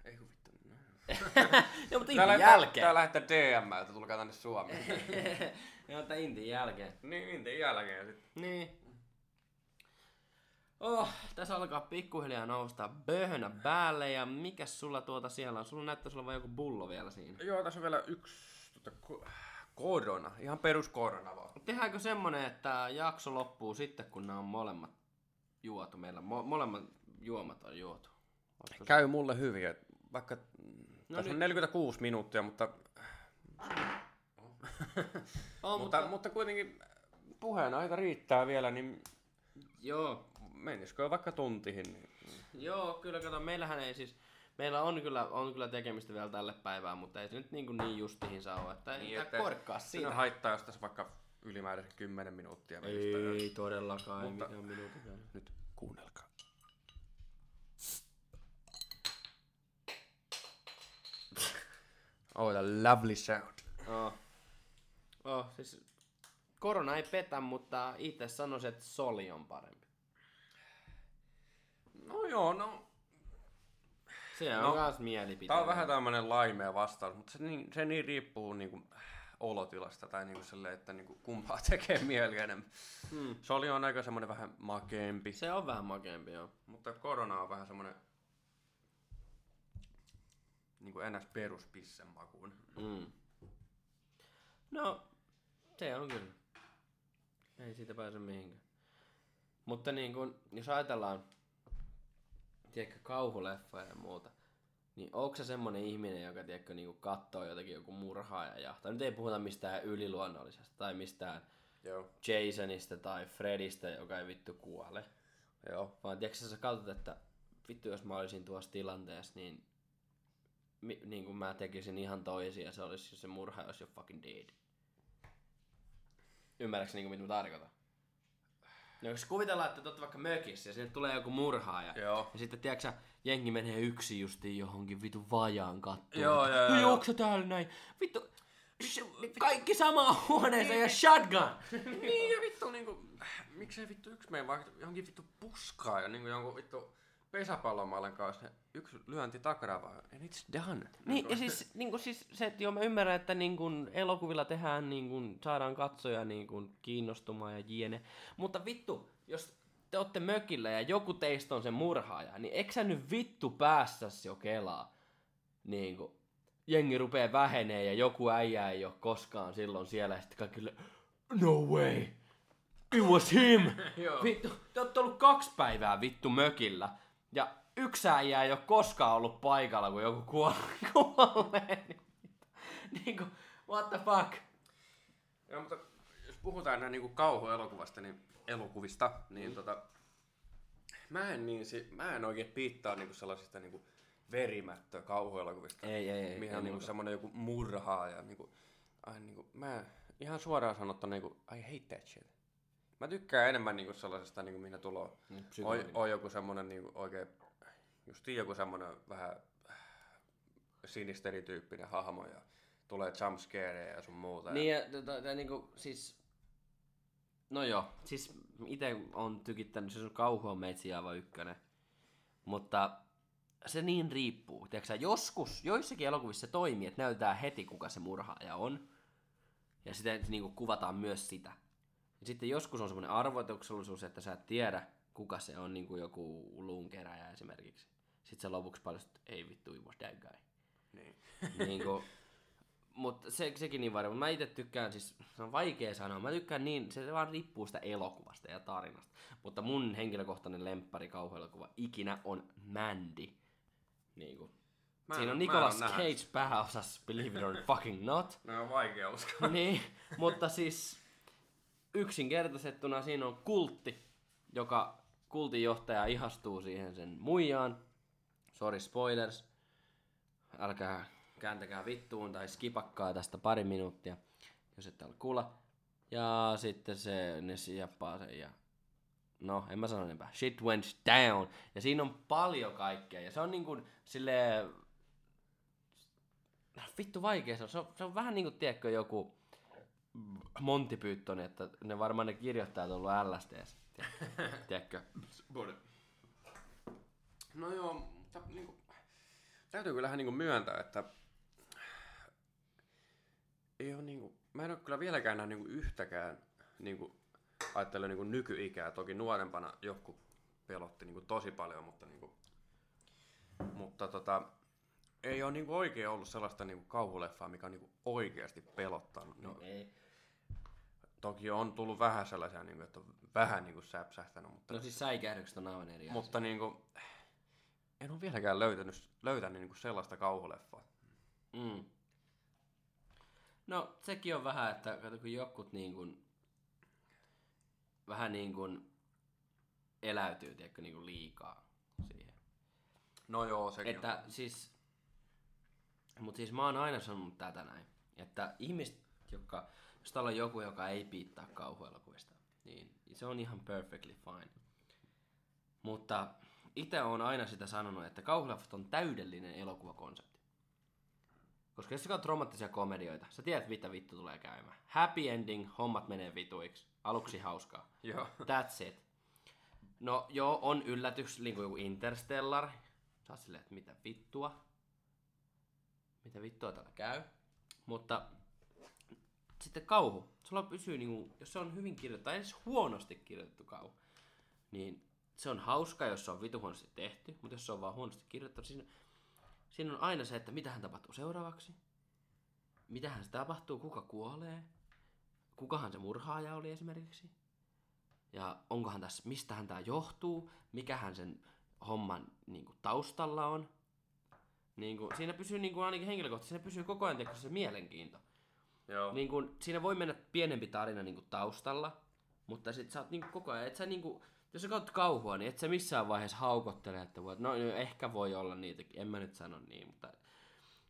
Ei kun vittu. no. joo, mutta Intin jälkeen. tää lähettää DM, että tulkaa tänne Suomeen. joo, mutta Intin jälkeen. niin, Intin jälkeen sit. Niin. Oh, tässä alkaa pikkuhiljaa nousta böhönä päälle ja mikä sulla tuota siellä on? Sulla näyttää sulla vain joku bullo vielä siinä. Joo, tässä on vielä yksi ko- korona, ihan perus korona vaan. Tehdäänkö semmonen, että jakso loppuu sitten, kun nämä on molemmat juotu meillä? Mo- molemmat juomat on juotu. Se- Käy mulle hyvin, et vaikka no tässä nyt- on 46 minuuttia, mutta, On, mutta, mutta kuitenkin puheenaiheita riittää vielä, niin Joo, menisikö vaikka tuntihin? Niin. Joo, kyllä kato, meillähän ei siis, meillä on kyllä, on kyllä tekemistä vielä tälle päivään, mutta ei se nyt niin, kuin niin justihinsa ole, että ei niin, korkkaa Siinä haittaa, jos tässä vaikka ylimääräiset 10 minuuttia tai- Ei todellakaan, ei Mutta- mikään minuutin Nyt kuunnelkaa. Oh, the lovely sound. Oh. Oh, siis korona ei petä, mutta itse sanoisin, että soli on parempi. No joo, no Se on No, kans mielipite. Tää on vähän tämmönen laimea vastaus, mutta se niin, se niin riippuu niinku olotilasta tai niinku silleen, että niinku kumpaa tekee mieli enemmän. Hmm. Soli on aika semmonen vähän makeempi, Se on vähän makeampi, joo. mutta korona on vähän semmonen niinku ns. peruspissen makuun. Mm. No, se on kyllä. Ei siitä pääse mihinkään. Mutta niin kun, jos ajatellaan, tiedätkö, kauhuleffoja ja muuta, niin onko se semmonen ihminen, joka tiedätkö, niin katsoo jotakin joku murhaa ja jahtaa? Nyt ei puhuta mistään yliluonnollisesta tai mistään Joo. Jasonista tai Fredistä, joka ei vittu kuole. Joo. Vaan tiedätkö sä katsot, että vittu jos mä olisin tuossa tilanteessa, niin, mi, niin kuin mä tekisin ihan toisia, se olisi se murha olisi jo fucking dead. Ymmärrätkö niin mitä mä tarkoitan? No jos kuvitellaan, että te olette vaikka mökissä ja sinne tulee joku murhaaja. Joo. Ja sitten tiedätkö jengi menee yksin justiin johonkin vittu vajaan kattoon. Joo, joo, "Hei, joo. onks sä täällä näin? Vittu, kaikki samaan huoneeseen ja shotgun! niin ja vittu niinku, miksei vittu yksi mene vaikka johonkin vittu puskaan ja niinku jonkun vittu pesäpallomaallen kanssa yksi lyönti takaravaa and it's done. Niin, ja siis, niin kuin, siis se, että joo, mä ymmärrän, että niin kuin, elokuvilla tehdään, niin kuin, saadaan katsoja niin kuin, kiinnostumaan ja jiene. Mutta vittu, jos te olette mökillä ja joku teistä on se murhaaja, niin eikö sä nyt vittu päässäs jo kelaa? Niin kuin, jengi rupee vähenee ja joku äijä ei ole koskaan silloin siellä ja sitten kaikille, no way, it was him. Vittu, te olette ollut kaksi päivää vittu mökillä ja yksi äijä ei ole koskaan ollut paikalla, kun joku kuolee. kuolee. niin niin kuin, what the fuck? Joo, mutta jos puhutaan näin niinku kauhuelokuvasta, niin elokuvista, niin mm. tota, mä en, niin, si- mä en oikein piittaa niinku sellaisista niinku verimättö kauhuelokuvista. Ei, ei, ei. mihin on niinku muuta. semmonen joku murhaa ja niinku, ai niinku, mä ihan suoraan sanottuna niinku, I hate that shit. Mä tykkään enemmän niinku sellaisesta, niinku, mihin tulee, Niin, on, on joku semmonen niinku oikein, justiin joku semmonen vähän sinisterityyppinen hahmo ja tulee jumpscareja ja sun muuta. Niin, ja tota, tää niinku, siis... No joo, siis itse on tykittänyt, se on kauhu on meitsi aivan ykkönen. Mutta se niin riippuu. Tiedätkö, joskus, joissakin elokuvissa se toimii, että näytetään heti, kuka se murhaaja on. Ja sitten niin kuvataan myös sitä. Sitten joskus on semmoinen arvoituksellisuus, että sä et tiedä, kuka se on, niin kuin joku luunkeräjä esimerkiksi. Sitten se lopuksi paljastui, että ei vittu, it was that guy. Niin. niin kuin, mutta se, sekin niin varmaan. Mä itse tykkään, siis se on vaikea sanoa, mä tykkään niin, se vaan riippuu sitä elokuvasta ja tarinasta. Mutta mun henkilökohtainen lemppari kauhuelokuva ikinä on Mandy. Niin kuin. Mä Siinä on Nicolas Cage pääosassa, believe it or fucking not. No on vaikea uskoa. niin, mutta siis yksinkertaisettuna siinä on kultti, joka kultin johtaja ihastuu siihen sen muijaan. Sorry spoilers. Älkää kääntäkää vittuun tai skipakkaa tästä pari minuuttia, jos ette ole kuulla. Ja sitten se, ne sijappaa sen ja no, en mä sano enempää. Shit went down. Ja siinä on paljon kaikkea. Ja se on niin kuin silleen... Vittu vaikea se on. Se on, se on vähän niin kuin, tiedätkö, joku Monty Python, että ne varmaan ne kirjoittajat on ollut LSDs. Tiedätkö? No joo, mutta niinku, täytyy kyllähän niinku myöntää, että ei ole niinku, mä en ole kyllä vieläkään nähnyt niinku yhtäkään niinku, ajattelen niinku nykyikää. Toki nuorempana joku pelotti niinku tosi paljon, mutta niinku, mutta tota, ei ole niinku oikein ollut sellaista niinku kauhuleffaa, mikä on niinku oikeasti pelottanut. No ei. Toki on tullut vähän sellaisia, niinku, että on vähän niinku säpsähtänyt, mutta No siis säikähdykset on aivan eri. Mutta niinku, en ole vieläkään löytänyt, löytänyt niinku sellaista kauhuleffaa. Mm. No sekin on vähän, että kato kun jokut niin kuin, vähän niin kuin eläytyy tiedätkö, niin kuin liikaa siihen. No joo, sekin Että siis, mutta siis mä oon aina sanonut tätä näin, että ihmiset, jotka, jos täällä on joku, joka ei piittaa kauhuelokuvista, niin se on ihan perfectly fine. Mutta itse on aina sitä sanonut, että kauhuleffat on täydellinen elokuvakonsepti. Koska jos sä katsot traumattisia komedioita, sä tiedät mitä vittu tulee käymään. Happy ending, hommat menee vituiksi. Aluksi hauskaa. Joo. That's it. No joo, on yllätys, niin kuin joku Interstellar. Sä oot silleen, että mitä vittua. Mitä vittua täällä käy. Mutta sitten kauhu. Sulla pysyy, niin kuin, jos se on hyvin kirjoitettu, tai edes huonosti kirjoitettu kauhu, niin se on hauska, jos se on vitu huonosti tehty, mutta jos se on vaan huonosti kirjoitettu, siinä, siinä on aina se, että mitähän tapahtuu seuraavaksi, mitähän se tapahtuu, kuka kuolee, kukahan se murhaaja oli esimerkiksi, ja onkohan tässä, mistähän tämä johtuu, mikähän sen homman niin kuin, taustalla on. Niin kuin, siinä pysyy niin kuin, ainakin henkilökohtaisesti, siinä pysyy koko ajan se mielenkiinto. Joo. Niin kuin, siinä voi mennä pienempi tarina niin taustalla, mutta sit sä oot niin koko ajan, et sä niin kuin, jos sä katsot kauhua, niin et sä missään vaiheessa haukottele, että voi, no, no ehkä voi olla niitäkin, en mä nyt sano niin, mutta,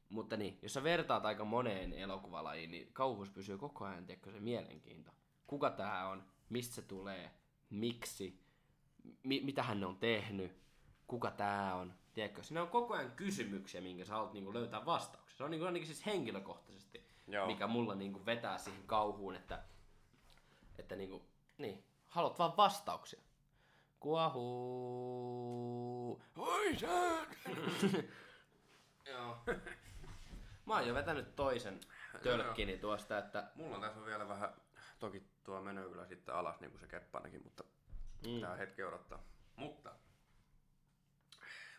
mutta niin, jos sä vertaat aika moneen elokuvalajiin, niin kauhus pysyy koko ajan, tiedätkö, se mielenkiinto. Kuka tää on, mistä se tulee, miksi, mi- mitä hän on tehnyt, kuka tää on, tiedätkö, siinä on koko ajan kysymyksiä, minkä sä haluat niin löytää vastauksia. Se on niin kuin, ainakin siis henkilökohtaisesti, Joo. mikä mulla niin kuin vetää siihen kauhuun, että, että niin kuin, niin, haluat vaan vastauksia. Kuohuu. Oi! Joo. Mä oon jo vetänyt toisen tölkkini tuosta, että Mulla on tässä vielä vähän, toki tuo menee kyllä sitten alas niin kuin se keppanakin, mutta Mm. pitää hetki odottaa. Mutta,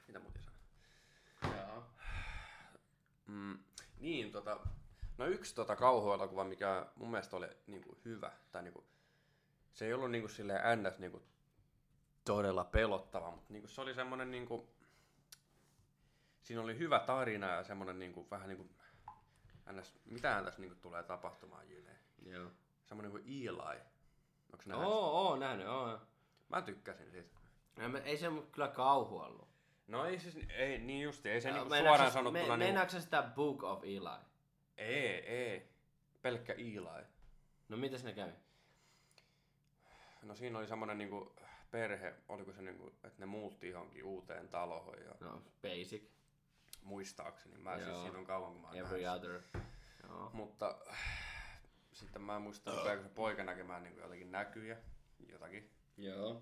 mitä muuta sanoa? Joo. Mm, niin, tota, no yksi tota kauhuelokuva, mikä mun mielestä oli niinku hyvä, tai niinku, se ei ollut niinku silleen ns niinku todella pelottava, mutta niinku se oli semmonen niinku, siinä oli hyvä tarina ja semmonen niinku vähän niinku, ns, mitähän tässä niinku tulee tapahtumaan jyne. Joo. Semmonen kuin Eli. Onko se nähnyt? Oo, oo, nähnyt, oo. Mä tykkäsin siitä. No, Ei se kyllä kauhu ollut. No ei siis, ei, niin justi, ei se niinku Meinaatko suoraan sanottuna me, niinku, sitä Book of Eli? Ei, ei, pelkkä Eli. No mitäs ne kävi? No siinä oli semmoinen niinku perhe, oliko se niinku, että ne muutti johonkin uuteen taloon ja No, basic. muistaakseni. Mä Joo. siis siinä on kauan kun mä Every nähnyt other. Joo. Mutta sitten mä en muista, rupeako se poika näkemään niinku jotakin näkyjä, jotakin. Joo.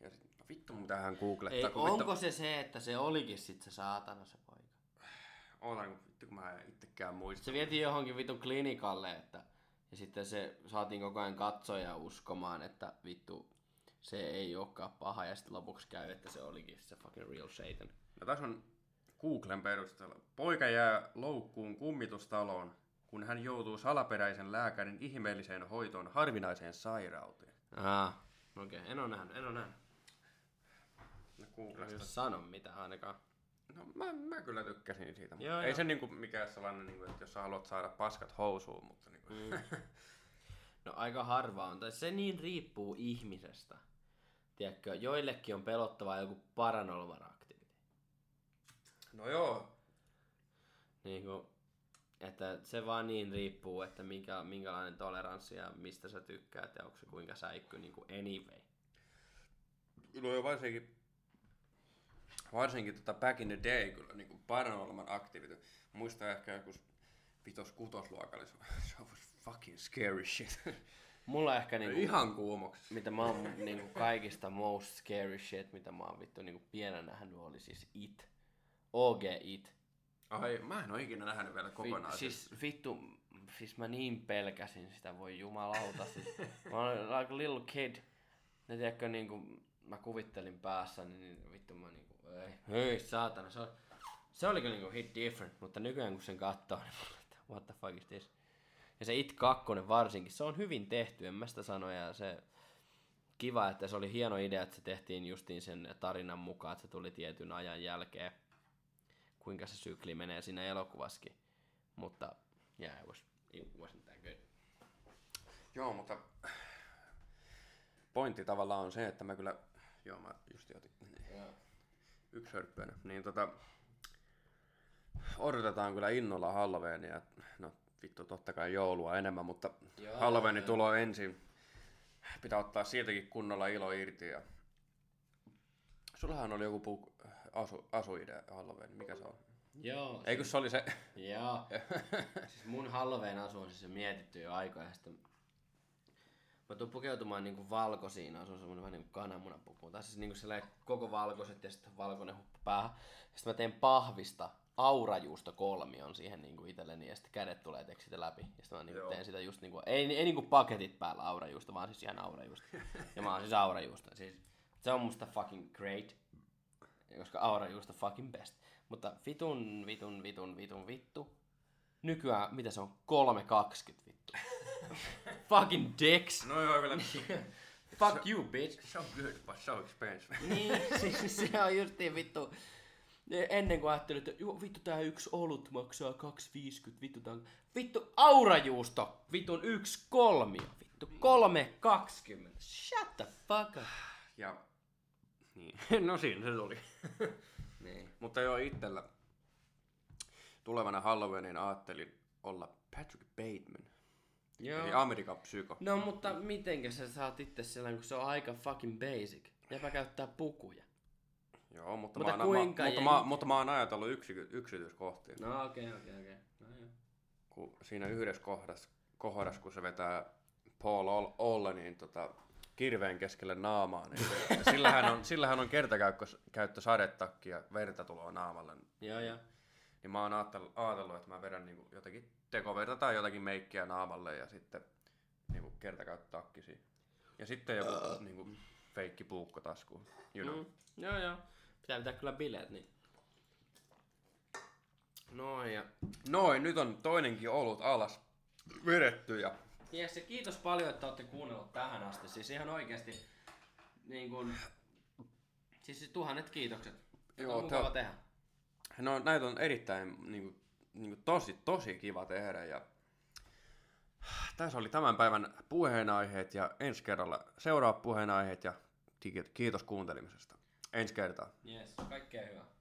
Ja sit, no vittu mitä hän googlettaa. Ei, onko vittu, se se, että se olikin sit se saatana se poika? Ootan, kun vittu kun mä en itsekään muista. Se vietiin johonkin vitun klinikalle, että ja sitten se saatiin koko ajan katsoja uskomaan, että vittu se ei olekaan paha, ja sitten lopuksi käy, että se olikin se fucking real Satan. No tässä on Googlen perusteella. Poika jää loukkuun kummitustaloon, kun hän joutuu salaperäisen lääkärin ihmeelliseen hoitoon harvinaiseen sairauteen. Ah, okei, okay. en ole nähnyt, en ole nähnyt. No En Googlesta. sano mitään ainakaan. No mä, mä kyllä tykkäsin siitä. mutta Joo, ei joo. se niinku mikään sellainen, niinku, että jos sä haluat saada paskat housuun, mutta niinku, mm. No aika harva on, tai se niin riippuu ihmisestä. Tiedätkö, joillekin on pelottavaa joku paranormal activity. No joo. Niin kuin, että se vaan niin riippuu, että minkä, minkälainen toleranssi ja mistä sä tykkäät ja onko se kuinka säikky niin kuin anyway. No joo, varsinkin, varsinkin tota back in the day kyllä niinku paranormal activity. Muistan ehkä joku vitos kutosluokalla, se, se was fucking scary shit. Mulla ehkä niinku, Ihan kuumoksi. mitä mä oon niinku kaikista most scary shit, mitä mä oon vittu niinku pienenä nähnyt, oli siis It. OG It. Ai, mä en oo ikinä nähnyt vielä kokonaan. Vi, siis vittu, siis mä niin pelkäsin sitä, voi jumalauta. Siis, mä olin like a little kid. Ja tiedätkö, niinku, mä kuvittelin päässä, niin vittu mä niinku, ei, ei saatana. Se, oli, se oli kyllä niinku hit different, mutta nykyään kun sen katsoo, niin olen, että what the fuck is this? Ja se It 2 varsinkin, se on hyvin tehty, en mä sitä sano, ja se kiva, että se oli hieno idea, että se tehtiin justiin sen tarinan mukaan, että se tuli tietyn ajan jälkeen, kuinka se sykli menee siinä elokuvassakin. Mutta yeah, it, was, it wasn't that good. Joo, mutta pointti tavallaan on se, että mä kyllä, joo mä just otin yksi hörppöinen, niin tota, odotetaan kyllä innolla Halloweenia, no vittu totta kai joulua enemmän, mutta Joo, Halloweenin joo. tulo ensin, pitää ottaa siitäkin kunnolla ilo irti ja Sullahan oli joku puk- asu, asuidea Halloween, mikä se on? Joo, Eikö se oli se? Joo. siis mun Halloween asu on siis mietitty jo aikoja. ja Sitten mä tuun pukeutumaan niinku valkoisiin asuun, semmonen vähän niinku kananmunapuku. Tai siis niinku koko valkoiset ja sitten valkoinen huppu päähän. Sitten mä teen pahvista aurajuusto kolmion siihen niinku itselleni ja sitten kädet tulee teekö siitä läpi. Ja sitten mä niinku Joo. teen sitä just niinku, ei, ei niinku paketit päällä aurajuusto, vaan siis ihan aurajuusto. ja mä oon siis aurajuusto. Siis se on musta fucking great. Koska aurajuusto fucking best. Mutta vitun, vitun, vitun, vitun, vittu. Nykyään, mitä se on? 3,20 vittu. fucking dicks. No joo, kyllä. Fuck you, bitch. So good, but so expensive. niin, siis se on justiin vittu. Ennen kuin ajattelin, että joo, vittu tää yksi olut maksaa 2,50, vittu tää on... Vittu aurajuusto, vitun yksi kolmio, vittu 3,20. Shut the fuck up. Ja, niin. no siinä se tuli. Niin. Mutta joo, itsellä tulevana Halloweenin ajattelin olla Patrick Bateman. Joo. Eli Amerikan psyko. No mutta mitenkä sä saat itse sellainen, kun se on aika fucking basic. Jäpä käyttää pukuja. Joo, mutta, Mutta mä, oon, kuinka mä, mutta, mä, mutta mä oon ajatellut yksi, yksityiskohtia. No okei, okei, okei. No joo. Kun siinä yhdessä kohdassa, kohdassa kun se vetää Paul Ol- Ollenin tota, kirveen keskelle naamaa, niin sillähän on, sillähän on kertakäyttö sadetakki ja verta tulee naamalle. Joo, joo. Niin mä oon ajatellut, ajatellut että mä vedän niinku jotakin tekoverta tai jotakin meikkiä naamalle ja sitten niinku kertakäyttötakki siihen. Ja sitten joku niinku feikki puukko taskuun. You know. Mm. Joo, joo. Pitää pitää kyllä bileet, niin. Noin ja... Noin, nyt on toinenkin olut alas vedetty ja Jes, ja kiitos paljon, että olette kuunnellut tähän asti. Siis ihan oikeasti niin kun... Siis siis tuhannet kiitokset. Joo, Joo, on mukava tää- tehdä. No näitä on erittäin niinku, niinku tosi, tosi kiva tehdä ja tässä oli tämän päivän puheenaiheet ja ensi kerralla seuraavat puheenaiheet ja kiitos kuuntelemisesta. Ensi kertaa. Jes, kaikkea hyvää.